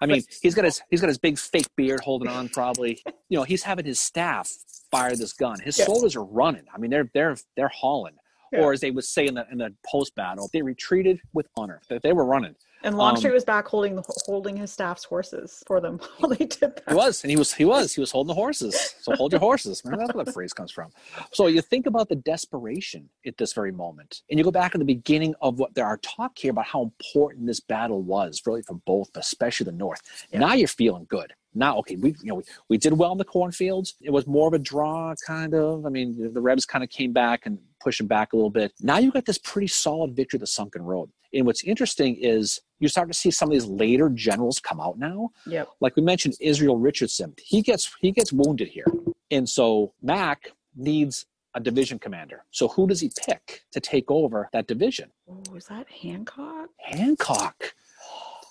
I mean, he's got his he's got his big fake beard holding on. Probably, you know, he's having his staff fire this gun. His yeah. soldiers are running. I mean, they're they're they're hauling. Yeah. Or as they would say in the in the post battle, they retreated with honor. That they were running. And Longstreet um, was back holding the, holding his staff's horses for them while they did that. He was, and he was he was he was holding the horses. So hold your horses. Remember that's where that phrase comes from. So you think about the desperation at this very moment, and you go back to the beginning of what there are talk here about how important this battle was, really for both, but especially the North. Yeah. Now you're feeling good now okay we you know we, we did well in the cornfields it was more of a draw kind of i mean the rebs kind of came back and pushing back a little bit now you got this pretty solid victory the sunken road and what's interesting is you start to see some of these later generals come out now. Yep. Like we mentioned, Israel Richardson. He gets he gets wounded here, and so Mack needs a division commander. So who does he pick to take over that division? Oh, is that Hancock? Hancock.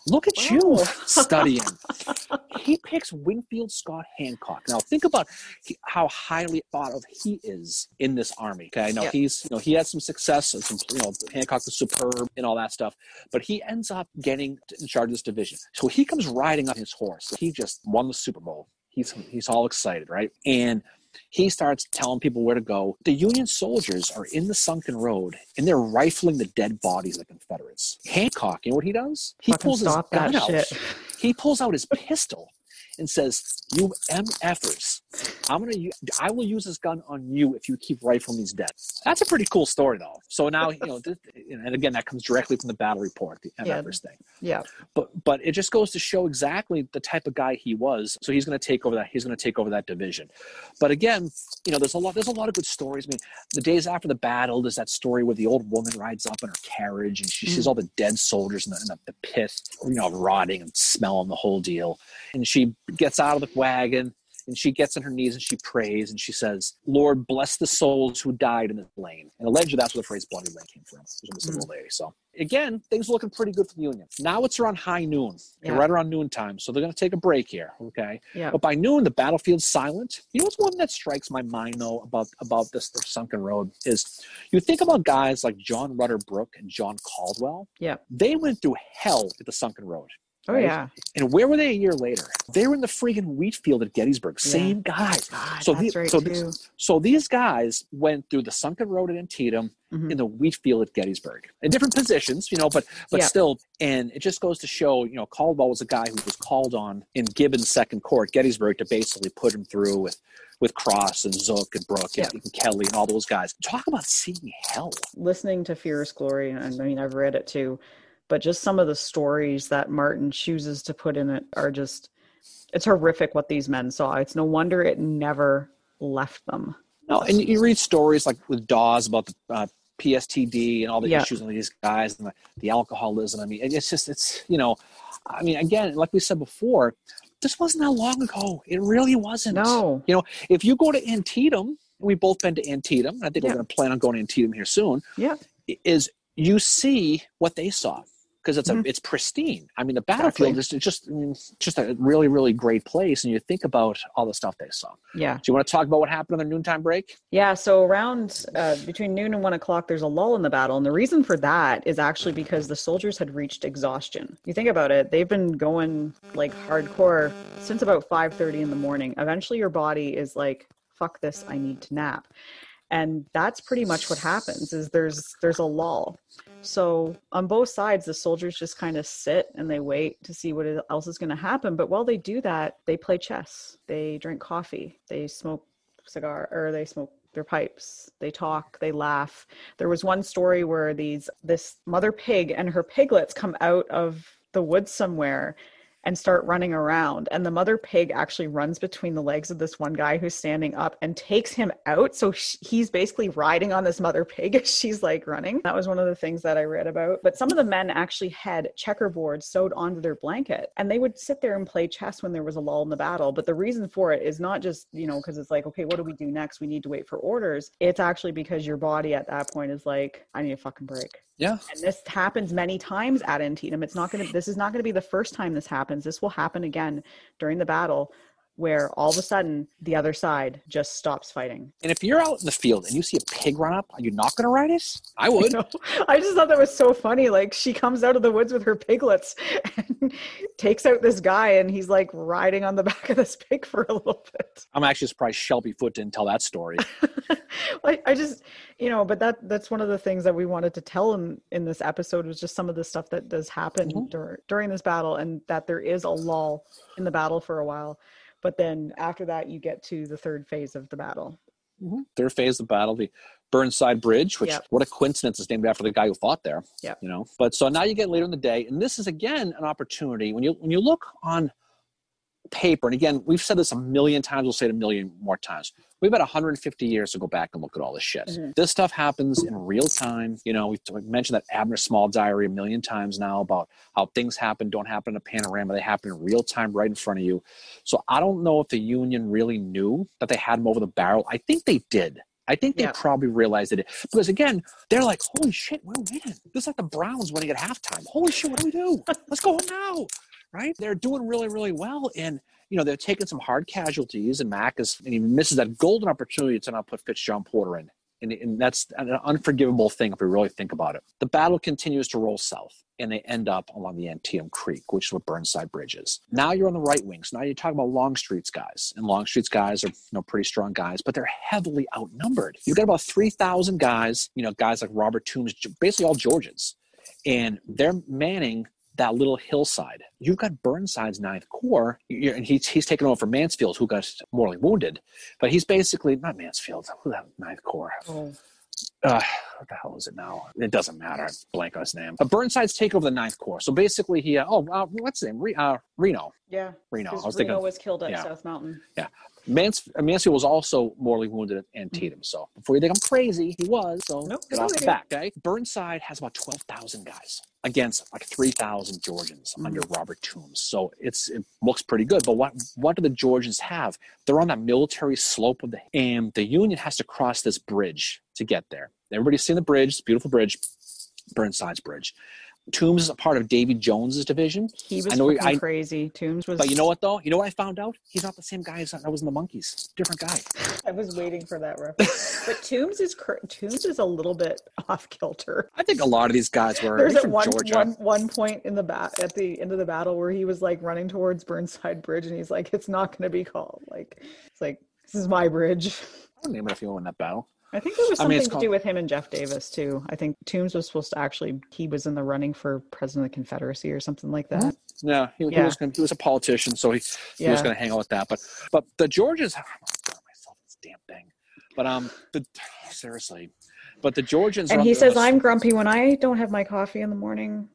Look at Wow. you studying. he picks Winfield Scott Hancock. Now think about how highly thought of he is in this army. Okay, now Yeah. he's you know he had some success and some you know Hancock was superb and all that stuff, but he ends up getting in charge of this division. So he comes riding on his horse. He just won the Super Bowl. He's he's all excited, right? And he starts telling people where to go. The Union soldiers are in the sunken road and they're rifling the dead bodies of the Confederates. Hancock, you know what he does? He Fucking pulls his gun out. shit. He pulls out his pistol and says, "You MFers, I'm gonna. I will use this gun on you if you keep rifling these dead." That's a pretty cool story, though. So now you know, this, and again, that comes directly from the battle report, the Yeah. MFers thing Yeah. but but it just goes to show exactly the type of guy he was. So he's going to take over that. He's to take over that division. But again, you know, there's a lot. There's a lot of good stories. I mean, the days after the battle, there's that story where the old woman rides up in her carriage and she sees mm. all the dead soldiers in the, in the, the pit, you know, rotting and smelling the whole deal. And she gets out of the wagon. And she gets on her knees and she prays and she says, Lord, bless the souls who died in this lane. And allegedly that's where the phrase bloody lane came from. From this little lady. So again, things are looking pretty good for the Union. Now it's around high noon, Yeah. right around noontime. So they're going to take a break here. Okay. Yeah. But by noon, the battlefield's silent. You know what's one that strikes my mind though about about this, this sunken road is you think about guys like John Rutter Brooke and John Caldwell. Yeah. They went through hell at the sunken road. Oh Right? yeah. And where were they a year later? They were in the friggin' wheat field at Gettysburg. Yeah. Same guys. God, So that's the- right so too. So these guys went through the sunken road at Antietam Mhm. in the wheat field at Gettysburg in different positions, you know, but but Yeah. still, and it just goes to show, you know, Caldwell was a guy who was called on in Gibbon's second Court, Gettysburg to basically put him through with with Cross and Zook and Brooke and, and Kelly and all those guys. Talk about seeing hell. listening to Fierce Glory, and I mean, I've read it too, but just some of the stories that Martin chooses to put in it are just, it's horrific what these men saw. It's no wonder it never left them. No, and you read stories like with Dawes about the uh, PSTD and all the Yeah. issues of these guys and the, the alcoholism. I mean, it's just it's you know, I mean, again, like we said before, this wasn't that long ago. It really wasn't. No. You know, if you go to Antietam, we've both been to Antietam. And I think Yeah. we're going to plan on going to Antietam here soon. Yeah. Is you see what they saw because it's a Mhm. it's pristine. I mean, the battlefield Exactly. is just I mean, just a really really great place, and you think about all the stuff they saw. Yeah. Do you want to talk about what happened on the noontime break? Yeah. So around uh, between noon and one o'clock, there's a lull in the battle. And the reason for that is actually because the soldiers had reached exhaustion. You think about it, they've been going like hardcore since about 5.30 in the morning. Eventually your body is like, fuck this, I need to nap. And that's pretty much what happens is there's there's a lull. So on both sides, the soldiers just kind of sit and they wait to see what else is going to happen. But while they do that, they play chess, they drink coffee, they smoke cigar or they smoke their pipes they talk they laugh there was one story where these this mother pig and her piglets come out of the woods somewhere and start running around and the mother pig actually runs between the legs of this one guy who's standing up and takes him out so he's basically riding on this mother pig as she's like running that was one of the things that i read about but some of the men actually had checkerboards sewed onto their blanket and they would sit there and play chess when there was a lull in the battle but the reason for it is not just you know because it's like okay what do we do next we need to wait for orders it's actually because your body at that point is like i need a fucking break Yeah. and this happens many times at Antietam. It's not going to. This is not going to be the first time this happens. This will happen again during the battle, where all of a sudden the other side just stops fighting. And if you're out in the field and you see a pig run up, are you not going to ride it? I would. I just thought that was so funny. Like she comes out of the woods with her piglets and takes out this guy, and he's like riding on the back of this pig for a little bit. I'm actually surprised Shelby Foote didn't tell that story. I, I just you know but that that's one of the things that we wanted to tell in in this episode was just some of the stuff that does happen Mhm. dur- during this battle and that there is a lull in the battle for a while but then after that you get to the third phase of the battle mm-hmm. Third phase of the battle, the Burnside Bridge, which Yep. what a coincidence is named after the guy who fought there. Yeah. You know. But so now you get later in the day, and this is again an opportunity when you when you look on paper, and again, we've said this a million times, we'll say it a million more times. We've had 150 years to go back and look at all this shit. Mhm. This stuff happens in real time. You know, we've we've mentioned that Abner Small diary a million times now about how things happen, don't happen in a panorama. They happen in real time right in front of you. So I don't know if the Union really knew that they had him over the barrel. I think they did. I think they Yeah. probably realized it because again, they're like, "Holy shit, we're winning!" This is like the Browns winning at halftime. Holy shit, what do we do? Let's go home now, right? They're doing really, really well, and you know they're taking some hard casualties. And Mac is and he misses that golden opportunity to not put Fitzgerald Porter in, and, and that's an unforgivable thing if we really think about it. The battle continues to roll south, and they end up along the Antietam Creek, which is what Burnside Bridge is. Now you're on the right wing, so now you're talking about Longstreet's guys, and Longstreet's guys are you know pretty strong guys, but they're heavily outnumbered. You've got about three thousand guys, you know, guys like Robert Toombs, basically all Georgians, and they're manning that little hillside. You've got Burnside's Ninth Corps, and he's he's taken over from Mansfield, who got mortally wounded, but he's basically not Mansfield. Who the Ninth Corps? Oh, uh, what the hell is it now? It doesn't matter. I blank on his name. But Burnside's taken over the Ninth Corps. So basically, he uh, oh, uh, what's his name? Re, uh, Reno. yeah. Reno. I was Reno thinking was killed at yeah. South Mountain. Mans- uh, Mansfield was also mortally wounded at Antietam. So before you think I'm crazy, he was. So Nope, get off the back, okay? Burnside has about 12,000 guys against like 3,000 Georgians Mhm. under Robert Toombs. So it's it looks pretty good. But what what do the Georgians have? They're on that military slope of the and the Union has to cross this bridge to get there. Everybody's seen the bridge, beautiful bridge, Burnside's bridge. Toombs is a part of Davy Jones's division. He was I know he- I- crazy. Tombs was. But you know what though? You know what I found out? He's not the same guy as that was in the Monkees. Different guy. I was waiting for that reference. but Toombs is cr- Tombs is a little bit off kilter. I think a lot of these guys were There's at from one, Georgia. one, one point in the bat at the end of the battle where he was like running towards Burnside Bridge and he's like, "It's not going to be called." Like it's like this is my bridge. I'll name it if you win that battle. I think it was I something mean, to called- do with him and Jeff Davis too. I think Toombs was supposed to actually he was in the running for president of the Confederacy or something like that. Yeah, he, he Yeah. was gonna, he was a politician, so he, he was going to hang out with that. But but the Georgians, burn myself this damn thing. But um, the seriously, but the Georgians. And he says, "I'm grumpy when I don't have my coffee in the morning."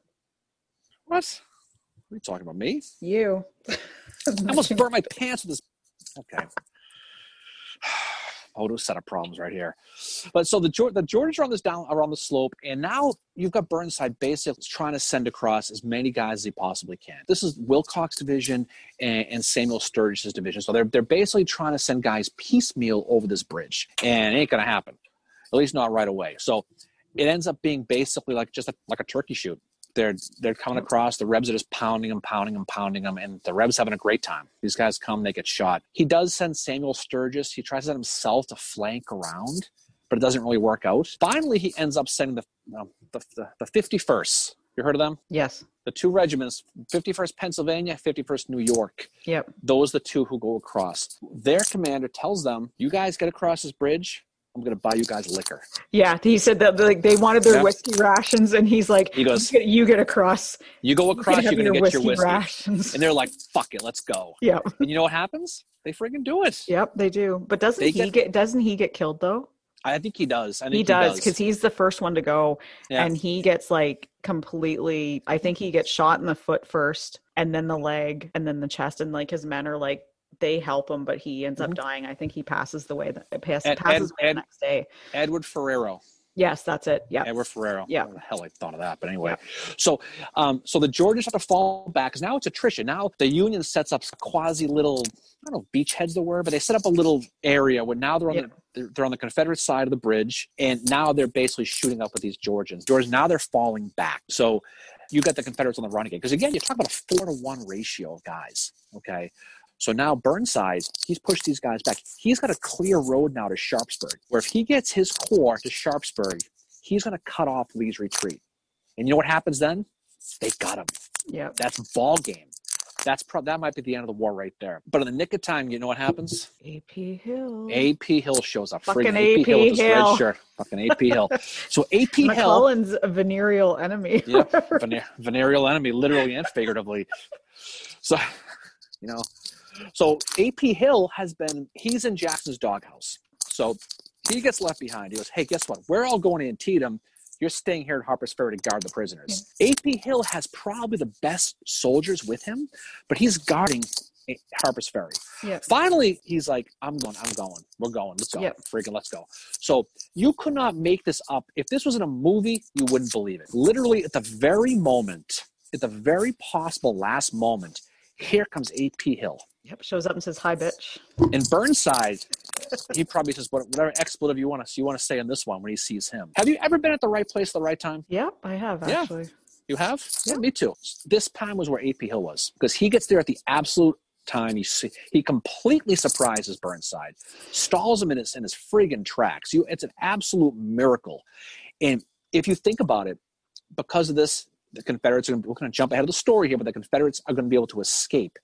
what? What are you talking about? Me? You. I almost burnt my pants with this. Okay. Photo set of problems right here. But so the the Georgians are on this down are on the slope, and now you've got Burnside basically trying to send across as many guys as he possibly can. This is Willcox division and, and Samuel Sturgis's division. So they're they're basically trying to send guys piecemeal over this bridge, and it ain't gonna happen. At least not right away. So it ends up being basically like just a, like a turkey shoot. They're they're coming across. The Rebs are just pounding them, pounding them, pounding them, and the Rebs having a great time. These guys come, they get shot. He does send Samuel Sturgis. He tries to send himself to flank around, but it doesn't really work out. Finally, he ends up sending the um, the, the, the 51st. You heard of them? Yes. The two regiments, 51st Pennsylvania, 51st New York. Yep. Those are the two who go across. Their commander tells them, "You guys get across this bridge. I'm going to buy you guys liquor." Yeah. He said that like they wanted their Yeah. whiskey rations, and he's like, He goes, "You get, you get across. You go across, you're going to your get your whiskey rations." And they're like, fuck it, let's go. Yeah, And you know what happens? They freaking do it. Yep. They do. But doesn't They he get- get, Doesn't he get killed though? I think he does. I think He does because he's the first one to go, Yeah. and he gets like completely. I think he gets shot in the foot first, and then the leg, and then the chest, and like his men are like they help him, but he ends up Mhm. dying. I think he passes the way that pass, Ed- passes Ed- away Ed- the next day. Edward Ferrero. Yes, that's it. Yeah. Edward Ferrero. Yeah. The hell I thought of that, but anyway. So, um, so the Georgians have to fall back because now it's attrition. Now the Union sets up quasi little. I don't know, beachheads the word, but they set up a little area where now they're on Yeah. the they're, they're on the Confederate side of the bridge, and now they're basically shooting up with these Georgians. Georgians now they're falling back. So you got the Confederates on the run again. Because again, you're talking about a four to one ratio of guys. Okay. So now Burnside, he's pushed these guys back. He's got a clear road now to Sharpsburg, where if he gets his corps to Sharpsburg, he's going to cut off Lee's retreat. And you know what happens then? They got him. Yeah. That's ball game. That's pro- that might be the end of the war right there. But in the nick of time, you know what happens? AP Hill. AP Hill shows up. Fucking Friggin' AP Hill with his red shirt. Fucking AP Hill. So AP Hill, McClellan's a venereal enemy. yeah, vene- venereal enemy, literally and figuratively. So, you know, so AP Hill has been. He's in Jackson's doghouse. So he gets left behind. He goes, "Hey, guess what? We're all going to Antietam. You're staying here at Harper's Ferry to guard the prisoners." AP Hill has probably the best soldiers with him, but he's guarding Harper's Ferry. Yep. Finally, he's like, I'm going, I'm going, we're going, let's go, Yep. freaking let's go. So you could not make this up. If this was in a movie, you wouldn't believe it. Literally at the very moment, at the very possible last moment, here comes AP Hill. Yep. Shows up and says, "Hi, bitch." And Burnside, he probably says whatever expletive you want to you want to say in this one when he sees him. Have you ever been at the right place at the right time? Yep, I have Yeah. actually. You have? Yeah, me too. This time was where AP Hill was because he gets there at the absolute time. He see, he completely surprises Burnside, stalls him in his in his friggin' tracks. You, it's an absolute miracle. And if you think about it, because of this, the Confederates are. We're going to jump ahead of the story here, but the Confederates are going to be able to escape.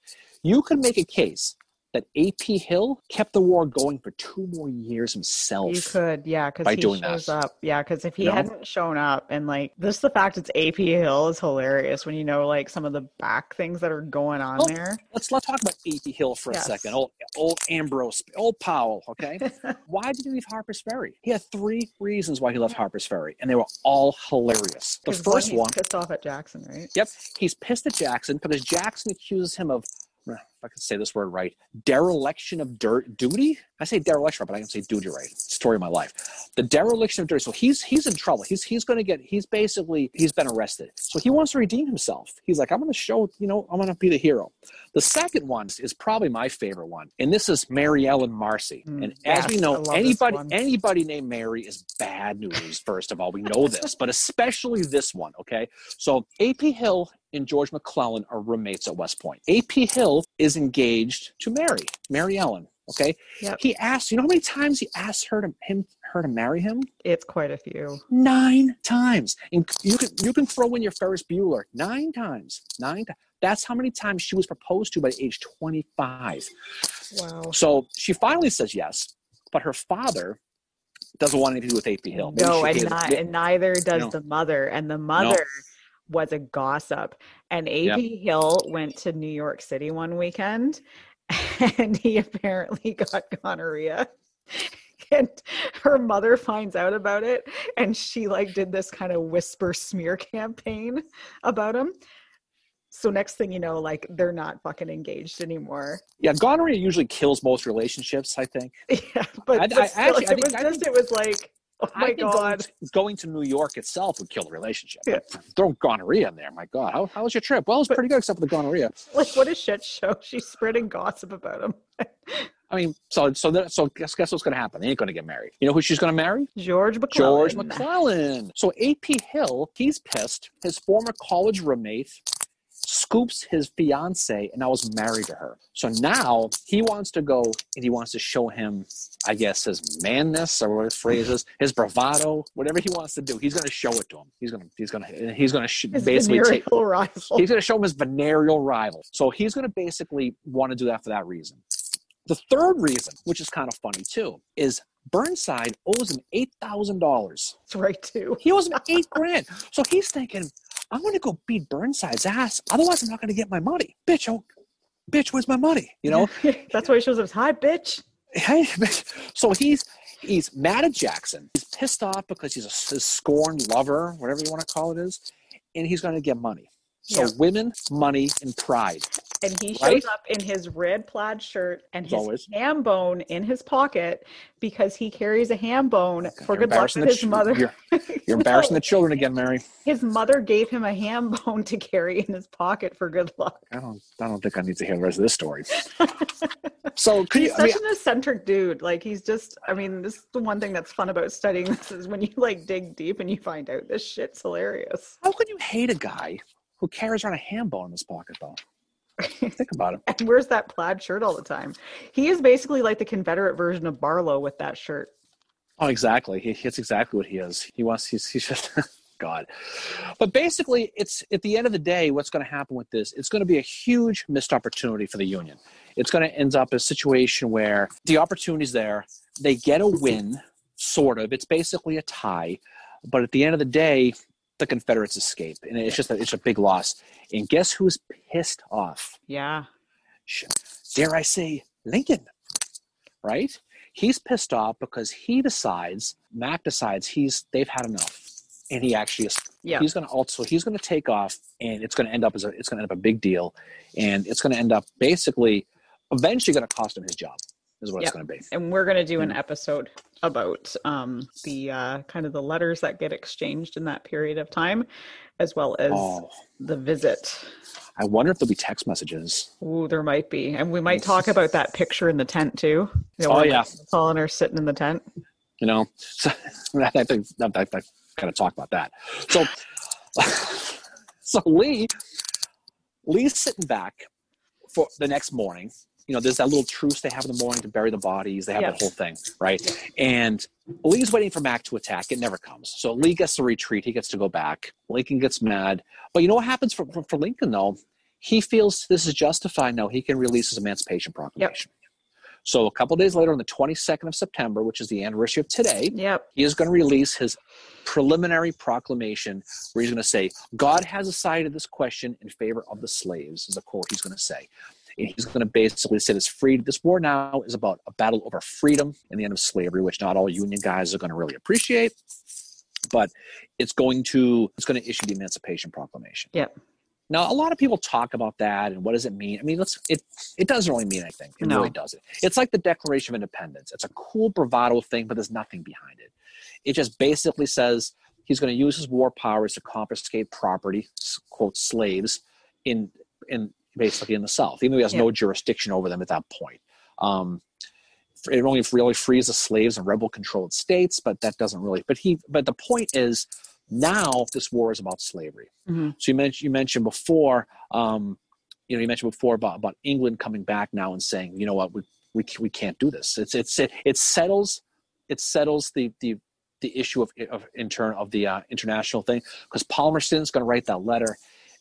You could make a case that AP Hill kept the war going for two more years himself. You could, yeah, because he doing shows that. up. Yeah, because if he You know? hadn't shown up and like this, the fact it's AP Hill is hilarious when you know like some of the back things that are going on Oh, there. Let's let's talk about AP Hill for a second. Old old Ambrose, old Powell. Okay, why did he leave Harper's Ferry? He had three reasons why he left Harper's Ferry, and they were all hilarious. The first he's one, pissed off at Jackson, right? yep, he's pissed at Jackson because Jackson accuses him of. I can say this word right, dereliction of dirt duty. I say dereliction, but I can say duty right. Story of my life. The dereliction of duty. So he's he's in trouble. He's he's going to get. He's basically he's been arrested. So he wants to redeem himself. He's like, I'm going to show. You know, I'm going to be the hero. The second one is probably my favorite one, and this is Mary Ellen Marcy. Mm, and as we know, I love this anybody anybody named Mary is bad news. First of all, we know this, but especially this one. Okay, so AP Hill and George McClellan are roommates at West Point. AP Hill is engaged to Mary, Mary Ellen. Okay, Yep. he asked. You know how many times he asked her to him her to marry him? It's quite a few. Nine times. And you can you can throw in your Ferris Bueller. Nine times. Nine. times. That's how many times she was proposed to by age 25. Wow. So she finally says yes, but her father doesn't want anything to do with AP Hill. Maybe No, and, not, and neither does No. the mother. And the mother was a gossip. And AP Hill went to New York City one weekend and he apparently got gonorrhea. And her mother finds out about it and she like did this kind of whisper smear campaign about him. So next thing you know, like they're not fucking engaged anymore. yeah, gonorrhea usually kills most relationships. I think. Yeah, but, I- but I still, actually- I it was think- I just it was like, oh my going god. going to New York itself would kill the relationship. Yeah. Throw gonorrhea in there. My God, how, how was your trip? Well, it was pretty good except for the gonorrhea. Like what a shit show. She's spreading gossip about him. I mean, so so that, so guess guess what's going to happen? They ain't going to get married. You know who she's going to marry? George McClellan. George McClellan. So AP Hill, he's pissed. His former college roommate scoops his fiance and now is married to her. So now he wants to go and he wants to show him, I guess, his manness or what his hmm. phrase is, his bravado, whatever he wants to do. He's going to show it to him. He's going to he's going to he's going to sh- basically take. rival. He's going to show him his venereal rival. So he's going to basically want to do that for that reason. The third reason, which is kind of funny too, is Burnside owes him eight thousand dollars. That's right too. He owes him eight grand. So he's thinking, I'm going to go beat Burnside's ass. Otherwise, I'm not going to get my money. Bitch, oh, bitch, where's my money? You know, That's why he shows up. Hi, bitch. hey, bitch. so he's he's mad at Jackson. He's pissed off because he's a his scorned lover, whatever you want to call it is, and he's going to get money. So Yeah. women, money, and pride. And he shows Right? up in his red plaid shirt and As his always. ham bone in his pocket because he carries a ham bone for good luck with his ch- mother. You're, you're embarrassing No, the children again, Mary. His mother gave him a ham bone to carry in his pocket for good luck. I don't. I don't think I need to hear the rest of this story. So could you? He's I mean, such an eccentric dude. Like he's just I mean, this is the one thing that's fun about studying this is when you like dig deep and you find out this shit's hilarious. how could you hate a guy who carries around a ham bone in his pocket, though? Think about it. and wears that plaid shirt all the time. He is basically like the Confederate version of Barlow with that shirt. Oh, exactly. He, that's exactly what he is. He wants. He's. He's just. God. But basically, it's at the end of the day, what's going to happen with this? It's going to be a huge missed opportunity for the Union. It's going to end up a situation where the opportunity's there. They get a win, sort of. It's basically a tie. But at the end of the day, the Confederates escape, and it's just a, it's a big loss. And guess who's pissed off? Yeah. Dare I say, Lincoln? Right? He's pissed off because he decides, Mac decides he's they've had enough, and he actually is. Yeah. He's going to also he's going to take off, and it's going to end up as a it's going to end up a big deal, and it's going to end up basically eventually going to cost him his job. Is what Yeah. it's going to be. and we're going to do an episode about um, the uh, kind of the letters that get exchanged in that period of time, as well as Oh, the visit. I wonder if there'll be text messages. Ooh, there might be, and we might talk about that picture in the tent too. You know, Oh, yeah. Colin are sitting in the tent. You know, so I think I, I, I gotta talk about that. So, so Lee, Lee's sitting back for the next morning. You know, there's that little truce they have in the morning to bury the bodies. They have Yeah. that whole thing, right? And Lee's waiting for Mac to attack. It never comes. So Lee gets to retreat. He gets to go back. Lincoln gets mad. But you know what happens for, for, for Lincoln, though? He feels this is justified now. He can release his Emancipation Proclamation. Yep. So a couple days later, on the 22nd of September, which is the anniversary of today, Yep. he is going to release his preliminary proclamation where he's going to say, God has decided this question in favor of the slaves, is a quote he's going to say. And he's going to basically say this freedom, this war now is about a battle over freedom and the end of slavery, which not all union guys are going to really appreciate. But it's going to it's going to issue the Emancipation Proclamation. Yep. Now, a lot of people talk about that and what does it mean? I mean, let's it it doesn't really mean anything. It No. really doesn't. It's like the Declaration of Independence. It's a cool bravado thing, but there's nothing behind it. It just basically says he's going to use his war powers to confiscate property, quote slaves, in in basically in the South, even though he has no jurisdiction over them at that point. Um, it only really frees the slaves in rebel-controlled states, but that doesn't really. But he. But the point is, now this war is about slavery. Mhm. So you mentioned you mentioned before, um, you know, you mentioned before about, about England coming back now and saying, you know what, we we, we can't do this. It's it's it, it settles it settles the the the issue of of intern of the uh, international thing because Palmerston's going to write that letter.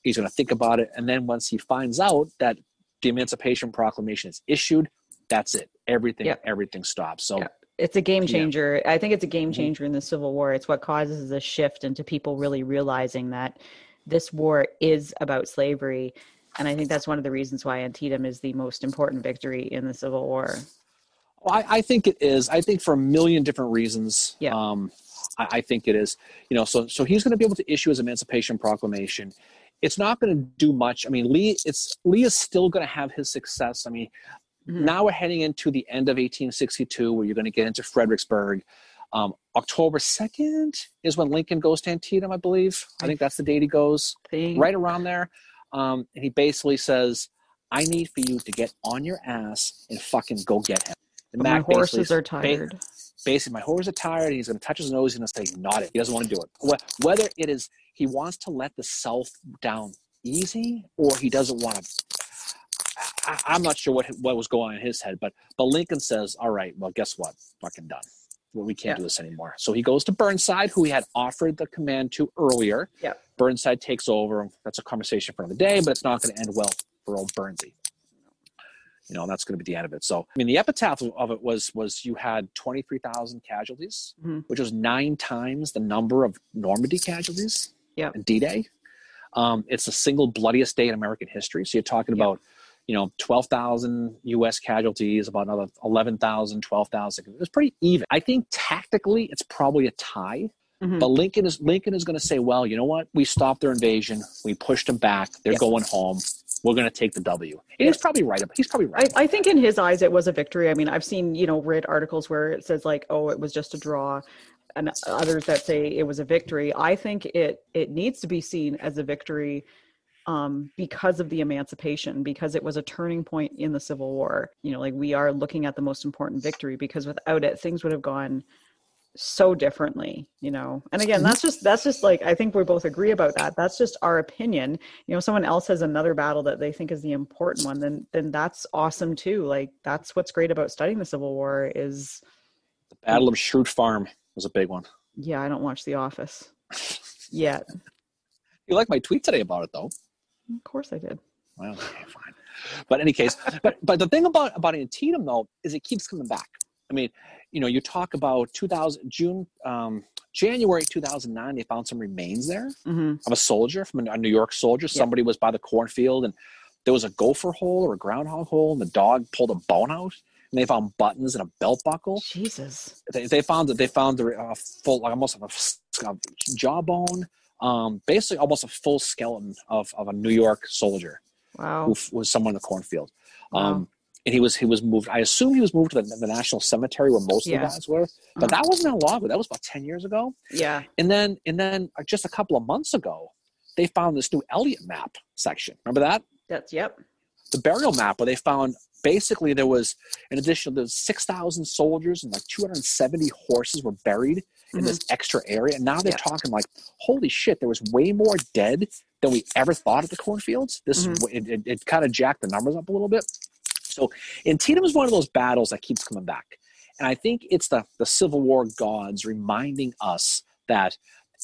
He's going to think about it, and then once he finds out that the Emancipation Proclamation is issued, that's it. Everything Yep. everything stops. So Yep. It's a game Yeah. changer. I think it's a game Mhm. changer in the Civil War. It's what causes a shift into people really realizing that this war is about slavery. And I think that's one of the reasons why Antietam is the most important victory in the Civil War. Well, I, I think it is. I think for a million different reasons. Yeah. Um, I, I think it is. You know, so so he's going to be able to issue his Emancipation Proclamation. It's not going to do much. I mean, Lee. It's Lee is still going to have his success. I mean, Mhm. now we're heading into the end of 1862, where you're going to get into Fredericksburg. Um, October 2nd is when Lincoln goes to Antietam, I believe. I think that's the date he goes right around there. Um, and he basically says, I need for you to get on your ass and fucking go get him. And my Mac horses are ba- tired. Basically, my horse is tired. And he's going to touch his nose. He's going to say, not it. He doesn't want to do it. Whether it is he wants to let the self down easy or he doesn't want to. I, I'm not sure what what was going on in his head, but but Lincoln says, "All right, well, guess what? Fucking done. Well, we can't Yeah. do this anymore." So he goes to Burnside, who he had offered the command to earlier. Yeah. Burnside takes over. That's a conversation for another day, but it's not going to end well for old Burnsy. You know, that's going to be the end of it. So, I mean, the epitaph of it was was you had twenty three thousand casualties, Mhm. which was nine times the number of Normandy casualties. Yeah. and D Day. Um, it's the single bloodiest day in American history. So you're talking Yeah. about, you know, 12,000 U.S. casualties, about another 11,000, 12,000. It was pretty even. I think tactically it's probably a tie. Mhm. But Lincoln is Lincoln is going to say, well, you know what? We stopped their invasion. We pushed them back. They're Yeah. going home. We're going to take the W. And he's probably right. He's probably right. I, I think in his eyes it was a victory. I mean, I've seen, you know, read articles where it says like, oh, it was just a draw, and others that say it was a victory. I think it it needs to be seen as a victory um, because of the emancipation, because it was a turning point in the Civil War. You know, like we are looking at the most important victory because without it, things would have gone so differently you know and again mm-hmm. that's just that's just like i think we both agree about that that's just our opinion you know someone else has another battle that they think is the important one then then that's awesome too like that's what's great about studying the civil war is the Battle of Schrute Farm was a big one. yeah i don't watch the office yet You like my tweet today about it, though. of course i did Well, okay, fine. But in any case, but but the thing about about Antietam though is it keeps coming back. I mean, you know, you talk about 2000 June, um, January 2009. They found some remains there hmm of a soldier from a, a New York soldier. Somebody was by the cornfield and there was a gopher hole or a groundhog hole, and the dog pulled a bone out. And they found buttons and a belt buckle. jesus They, they found that they found a uh, full, like almost a jawbone, um, basically almost a full skeleton of, of a New York soldier wow who f- was somewhere in the cornfield. Wow. Um, and he was he was moved. I assume he was moved to the, the National Cemetery where most Yeah. of the guys were. But that wasn't that long ago. That was about ten years ago. yeah And then and then uh, just a couple of months ago, they found this new Elliott map section. Remember that? That's yep. The burial map where they found basically there was an additional there's 6,000 soldiers and like 270 horses were buried in Mhm. this extra area. And now they're Yeah. talking like, holy shit, there was way more dead than we ever thought at the cornfields. This Mhm. it, it, it kind of jacked the numbers up a little bit. So Antietam is one of those battles that keeps coming back. And I think it's the, the Civil War gods reminding us that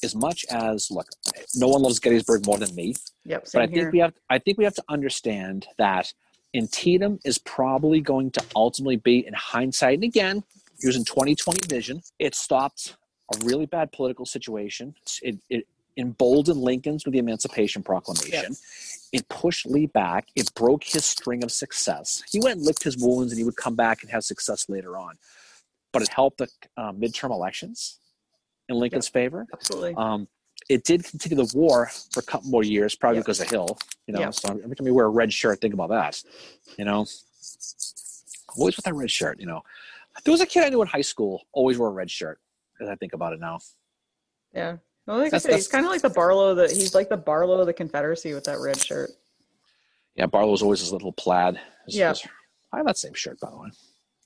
as much as look, no one loves Gettysburg more than me, Yep. but I think we have I think we have to understand that Antietam is probably going to ultimately be in hindsight, and again, using 2020 vision, it stopped a really bad political situation. It, it emboldened Lincoln's with the Emancipation Proclamation. It pushed Lee back. It broke his string of success. He went and licked his wounds, and he would come back and have success later on. But it helped the uh, midterm elections in Lincoln's favor. Absolutely. Um, it did continue the war for a couple more years, probably Yep. because of Hill. You know, Yep. so every time you wear a red shirt, think about that. You know, always with that red shirt. You know, there was a kid I knew in high school always wore a red shirt. As I think about it now, yeah. Well, like That's- I said, he's kind of like the Barlow. That he's like the Barlow of the Confederacy with that red shirt. yeah, Barlow's always his little plaid. His- Yeah. his- I have that same shirt, by the way.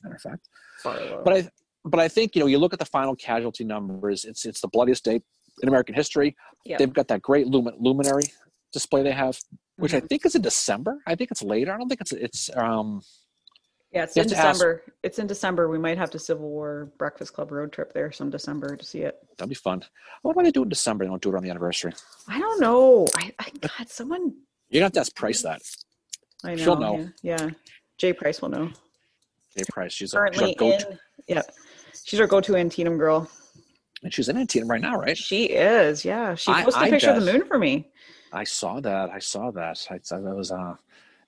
Matter of fact, Barlow. but I, but I think you know, you look at the final casualty numbers. It's it's the bloodiest day in American history. Yeah. They've got that great lumin- luminary display they have, which I Mhm. think is in December. I think it's later. I don't think it's it's um yeah, it's in to ask- December. It's in December. We might have to Civil War Breakfast Club road trip there some December to see it. That'd be fun. I wonder why they do in December. They don't do it on the anniversary. I don't know. I, I God, someone. You're gonna have to ask Price that. I know. She'll know. Yeah. yeah. Jay Price will know. Dave Price. She's a, she's Currently our go-to, in. Yeah. She's our go-to Antietam girl. and she's in Antietam right now, right? She is. Yeah. She I- posted a I picture of the moon for me. I saw that. I saw that. I, that was uh,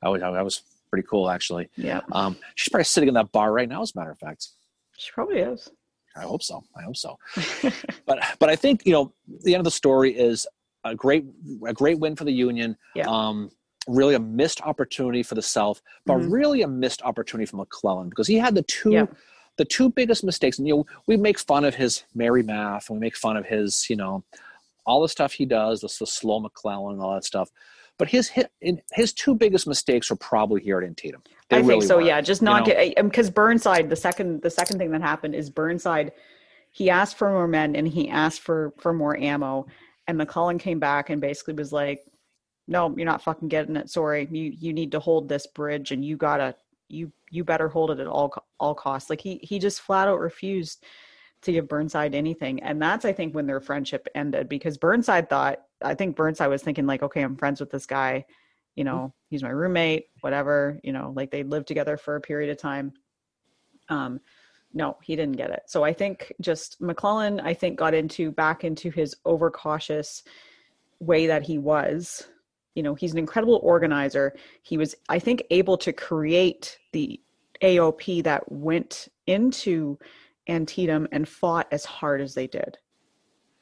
I was that was pretty cool actually. Yeah. Um, she's probably sitting in that bar right now. As a matter of fact, She probably is. I hope so. I hope so. but but I think you know the end of the story is a great a great win for the Union. Yeah. Um, really a missed opportunity for the South, but Mhm. really a missed opportunity for McClellan because he had the two Yeah. the two biggest mistakes. And you know we make fun of his Mary math and we make fun of his you know all the stuff he does, the, the slow McClellan and all that stuff. But his his, two biggest mistakes were probably here at Antietam. They I think so. were. Yeah, just not know? get um, because Burnside. The second, the second thing that happened is Burnside. He asked for more men and he asked for for more ammo, and McClellan came back and basically was like, "No, you're not fucking getting it. Sorry, you you need to hold this bridge, and you gotta you you better hold it at all all costs." Like he he just flat out refused to give Burnside anything, and that's I think when their friendship ended because Burnside thought I think Burnside was thinking like, "Okay, I'm friends with this guy." you know he's my roommate whatever you know like they lived together for a period of time. Um no he didn't get it. So i think just mcclellan i think got into back into his overcautious way that he was. You know he's an incredible organizer. He was i think able to create the aop that went into antietam and fought as hard as they did.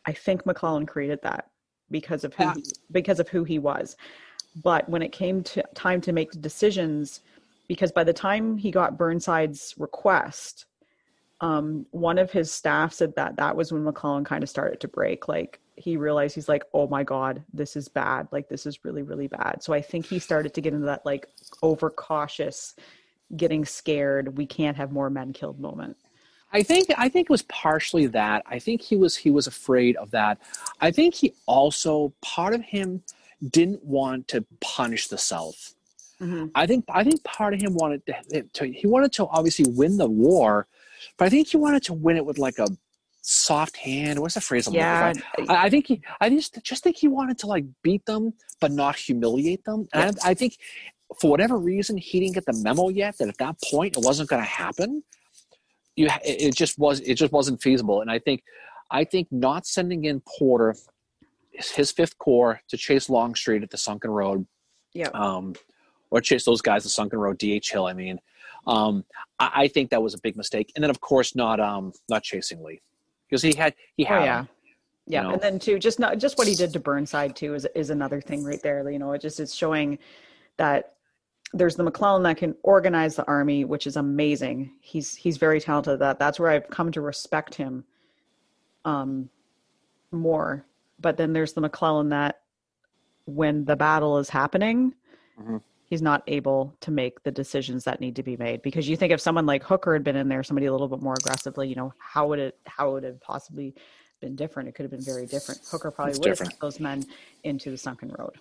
I think mcclellan created that because of who Yeah. he, because of who he was. But when it came to time to make decisions because by the time he got burnside's request um, one of his staff said that that was when mcclellan kind of started to break. Like he realized he's like oh my god this is bad. Like this is really really bad. So i think he started to get into that like overcautious getting scared we can't have more men killed moment I think I think it was partially that. I think he was he was afraid of that. I think he also part of him didn't want to punish the South. Mm-hmm. I think I think part of him wanted to, to he wanted to obviously win the war, but I think he wanted to win it with like a soft hand. What's the phrase? I'm yeah? I, I think he I just just think he wanted to like beat them but not humiliate them. And I, I think for whatever reason he didn't get the memo yet that at that point it wasn't going to happen you it just was it just wasn't feasible and i think i think not sending in porter his- fifth corps to chase longstreet at the sunken road yeah um or chase those guys at sunken road dh hill i mean um i, I think that was a big mistake and then of course not um not chasing lee because he had he Oh had yeah. him. Yeah. know? And then too, just not just what he did to Burnside too is is another thing right there. You know, it just is showing that there's the McClellan that can organize the army, which is amazing. He's he's very talented at that. That's where I've come to respect him um more. But then there's the McClellan that when the battle is happening, Mhm. he's not able to make the decisions that need to be made. Because you think if someone like Hooker had been in there, somebody a little bit more aggressively, you know, how would it how would it have possibly been different? It could have been very different. Hooker probably It's would have different. sent those men into the sunken road.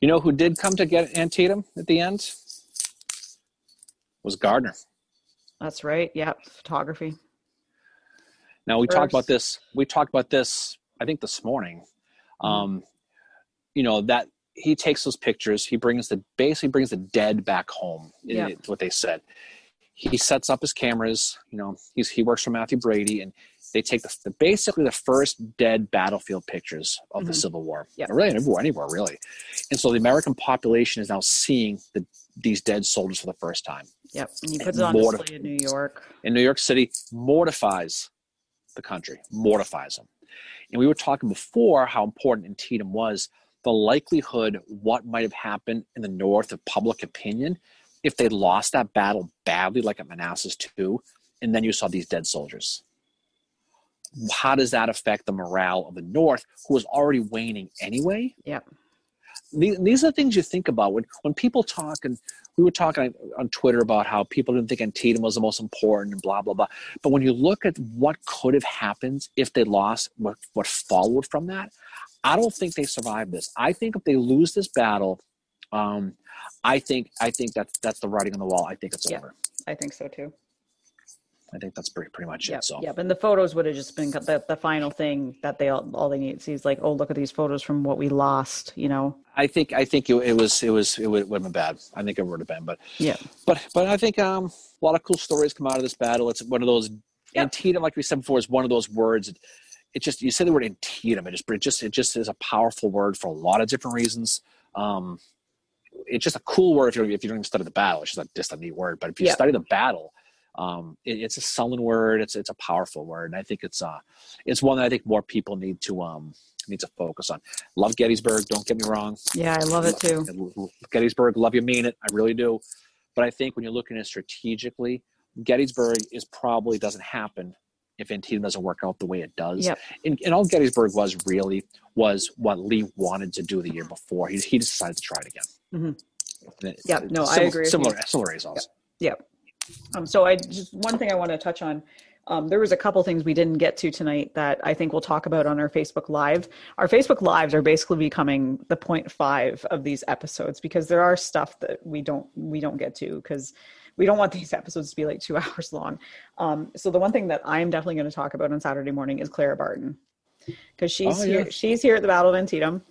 You know who did come to get Antietam at the end? Was Gardner. That's right. Yeah, photography. Now we talked about this. We talked about this. I think this morning. Um, you know that he takes those pictures. He brings the basically brings the dead back home. is Yeah. what they said. He sets up his cameras. You know, he's he works for Mathew Brady, and they take the, the basically the first dead battlefield pictures of the Mhm. Civil War. Yeah. really anywhere, anywhere really. And so the American population is now seeing the, these dead soldiers for the first time. Yep. And he And puts it on mortif- display in New York. in New York City mortifies the country, mortifies them. And we were talking before how important Antietam was, the likelihood what might have happened in the north of public opinion if they lost that battle badly, like at Manassas too, and then you saw these dead soldiers. How does that affect the morale of the North, who was already waning anyway? Yep. These, are the things you think about when when people talk, and we were talking on Twitter about how people didn't think Antietam was the most important and blah blah blah. But when you look at what could have happened if they lost, what what followed from that, I don't think they survived this. I think if they lose this battle, um, I think I think that's that's the writing on the wall. I think it's Yeah. over. I think so too. I think that's pretty pretty much Yep. it. So Yep. And the photos would have just been the, the final thing that they all, all they need to see is like, oh, look at these photos from what we lost, you know? I think I think it, it was it was it would, would have been bad. I think it would have been, but Yeah. but but I think um, a lot of cool stories come out of this battle. It's one of those Yep. Antietam, like we said before, is one of those words. It, just you say the word Antietam, it just it just it just is a powerful word for a lot of different reasons. Um, it's just a cool word if you if you don't even study the battle. It's just a, just a neat word. But if you Yeah. study the battle, um, it, it's a sullen word. It's it's a powerful word, and I think it's uh it's one that I think more people need to um need to focus on. Love Gettysburg. Don't get me wrong. Yeah. I love it too. Gettysburg, love you, mean it. I really do. But I think when you're looking at it strategically, Gettysburg is probably doesn't happen if Antietam doesn't work out the way it does. Yep. And, and all Gettysburg was really was what Lee wanted to do the year before. He, he decided to try it again. Mhm. It- Yep, no, I similar, agree with Similar, similar results. Um, so I just one thing I want to touch on. Um, there was a couple things we didn't get to tonight that I think we'll talk about on our Facebook Live. Our Facebook Lives are basically becoming the point five of these episodes because there are stuff that we don't we don't get to because we don't want these episodes to be like two hours long. Um, so the one thing that I'm definitely going to talk about on Saturday morning is Clara Barton because she's Oh, yeah. here. She's here at the Battle of Antietam.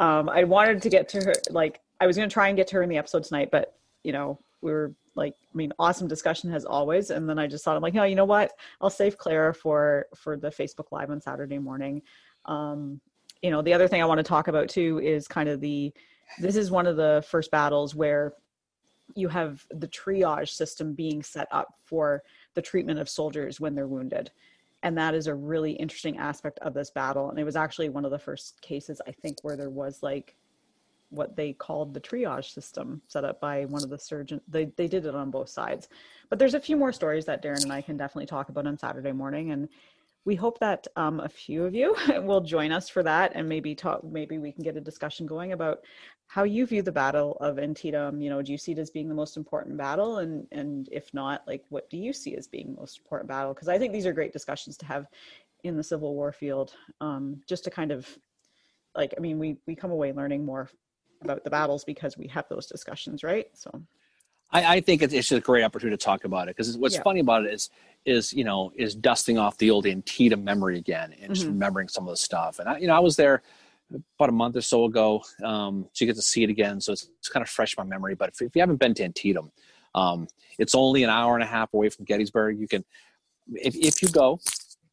Um, I wanted to get to her like I was going to try and get to her in the episode tonight, but you know we were like i mean awesome discussion as always and then i just thought i'm like no you know what? I'll save clara for for the facebook live on saturday morning. Um you know the other thing i want to talk about too is kind of the this is one of the first battles where you have the triage system being set up for the treatment of soldiers when they're wounded. And that is a really interesting aspect of this battle and it was actually one of the first cases i think where there was like what they called the triage system set up by one of the surgeons. They, they did it on both sides. But there's a few more stories that Darren and I can definitely talk about on Saturday morning. And we hope that um, a few of you will join us for that and maybe talk, maybe we can get a discussion going about how you view the battle of Antietam. You know, do you see it as being the most important battle? And, and if not, like, what do you see as being the most important battle? Because I think these are great discussions to have in the Civil War field, um, just to kind of like, I mean, we, we come away learning more about the battles because we have those discussions, right? So I, I think it's, it's just a great opportunity to talk about it because what's Yeah. funny about it is is you know is dusting off the old Antietam memory again and just Mhm. remembering some of the stuff. And I, you know, I was there about a month or so ago, um, so you get to see it again. So it's, it's kind of fresh in my memory. But if, if you haven't been to Antietam, um, it's only an hour and a half away from Gettysburg. You can, if if you go,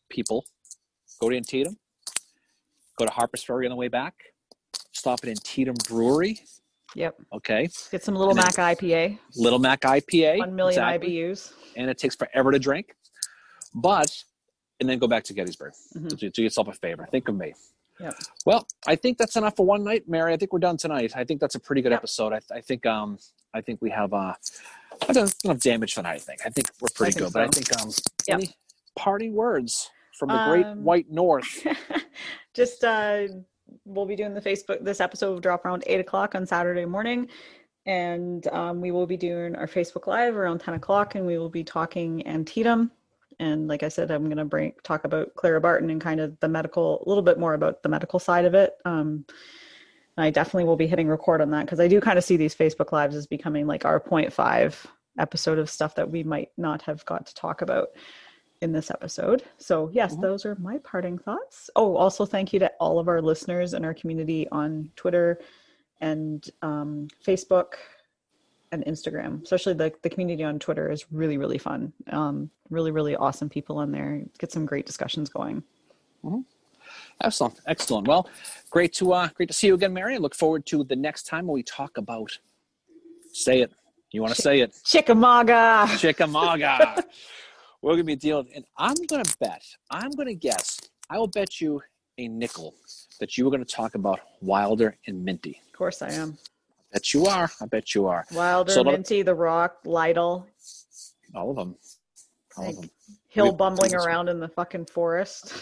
people, go to Antietam, go to Harper's Ferry on the way back, stop it in Antietam Brewery. yep, Okay, get some Little Mac IPA, Little Mac IPA. one million exactly. IBUs. and it takes forever to drink. But and then go back to Gettysburg Mhm. to do do yourself a favor. Think of me. Yeah. Well, I think that's enough for one night, Mary. I think we're done tonight. I think that's a pretty good Yep. episode. I, I think um I think we have uh I don't enough damage tonight. I think I think we're pretty think good. But I think um Yep. any parting words from the great Um, white north. just uh we'll be doing the Facebook. This episode will drop around eight o'clock on Saturday morning, and um, we will be doing our Facebook Live around ten o'clock, and we will be talking Antietam. And like I said, I'm going to bring talk about Clara Barton and kind of the medical, a little bit more about the medical side of it. Um, I definitely will be hitting record on that because I do kind of see these Facebook Lives as becoming like our point five episode of stuff that we might not have got to talk about in this episode. So, yes, mm-hmm. those are my parting thoughts. Oh, also, thank you to all of our listeners and our community on Twitter and um, Facebook and Instagram. Especially the, the community on Twitter is really, really fun. Um, really, really awesome people on there. Get some great discussions going. Mm-hmm. Excellent, excellent. Well, great to uh, great to see you again, Mary. I look forward to the next time when we talk about. Say it. You want to Ch- say it? Chickamauga. Chickamauga. We're gonna be dealing, and I'm gonna bet. I'm gonna guess. I will bet you a nickel that you were gonna talk about Wilder and Minty. Of course, I am. I bet you are. I bet you are. Wilder, so, Minty, The Rock, Lytle. All of them. All like, of them. Hill we, bumbling around in the fucking forest.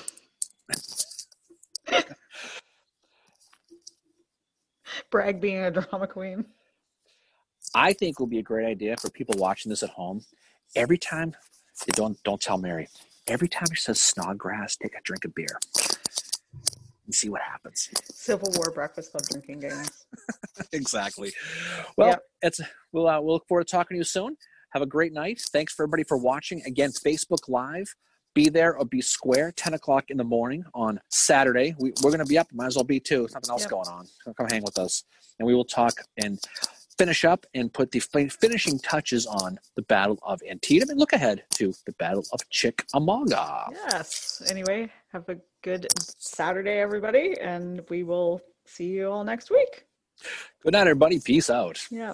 Bragg being a drama queen. I think will be a great idea for people watching this at home. Every time, don't don't tell Mary. Every time she says Snodgrass, take a drink of beer and see what happens. Civil War Breakfast Club drinking games. exactly. Well, yep. it's we'll uh, we'll look forward to talking to you soon. Have a great night. Thanks for everybody for watching. Again, Facebook Live be there or be square 10 o'clock in the morning on saturday we, are going to be up might as well be too something else yep. going on come hang with us and we will talk and finish up and put the finishing touches on the battle of antietam. And look ahead to the battle of chickamauga yes. Anyway have a good saturday everybody and we will see you all next week. Good night everybody. Peace out. Yeah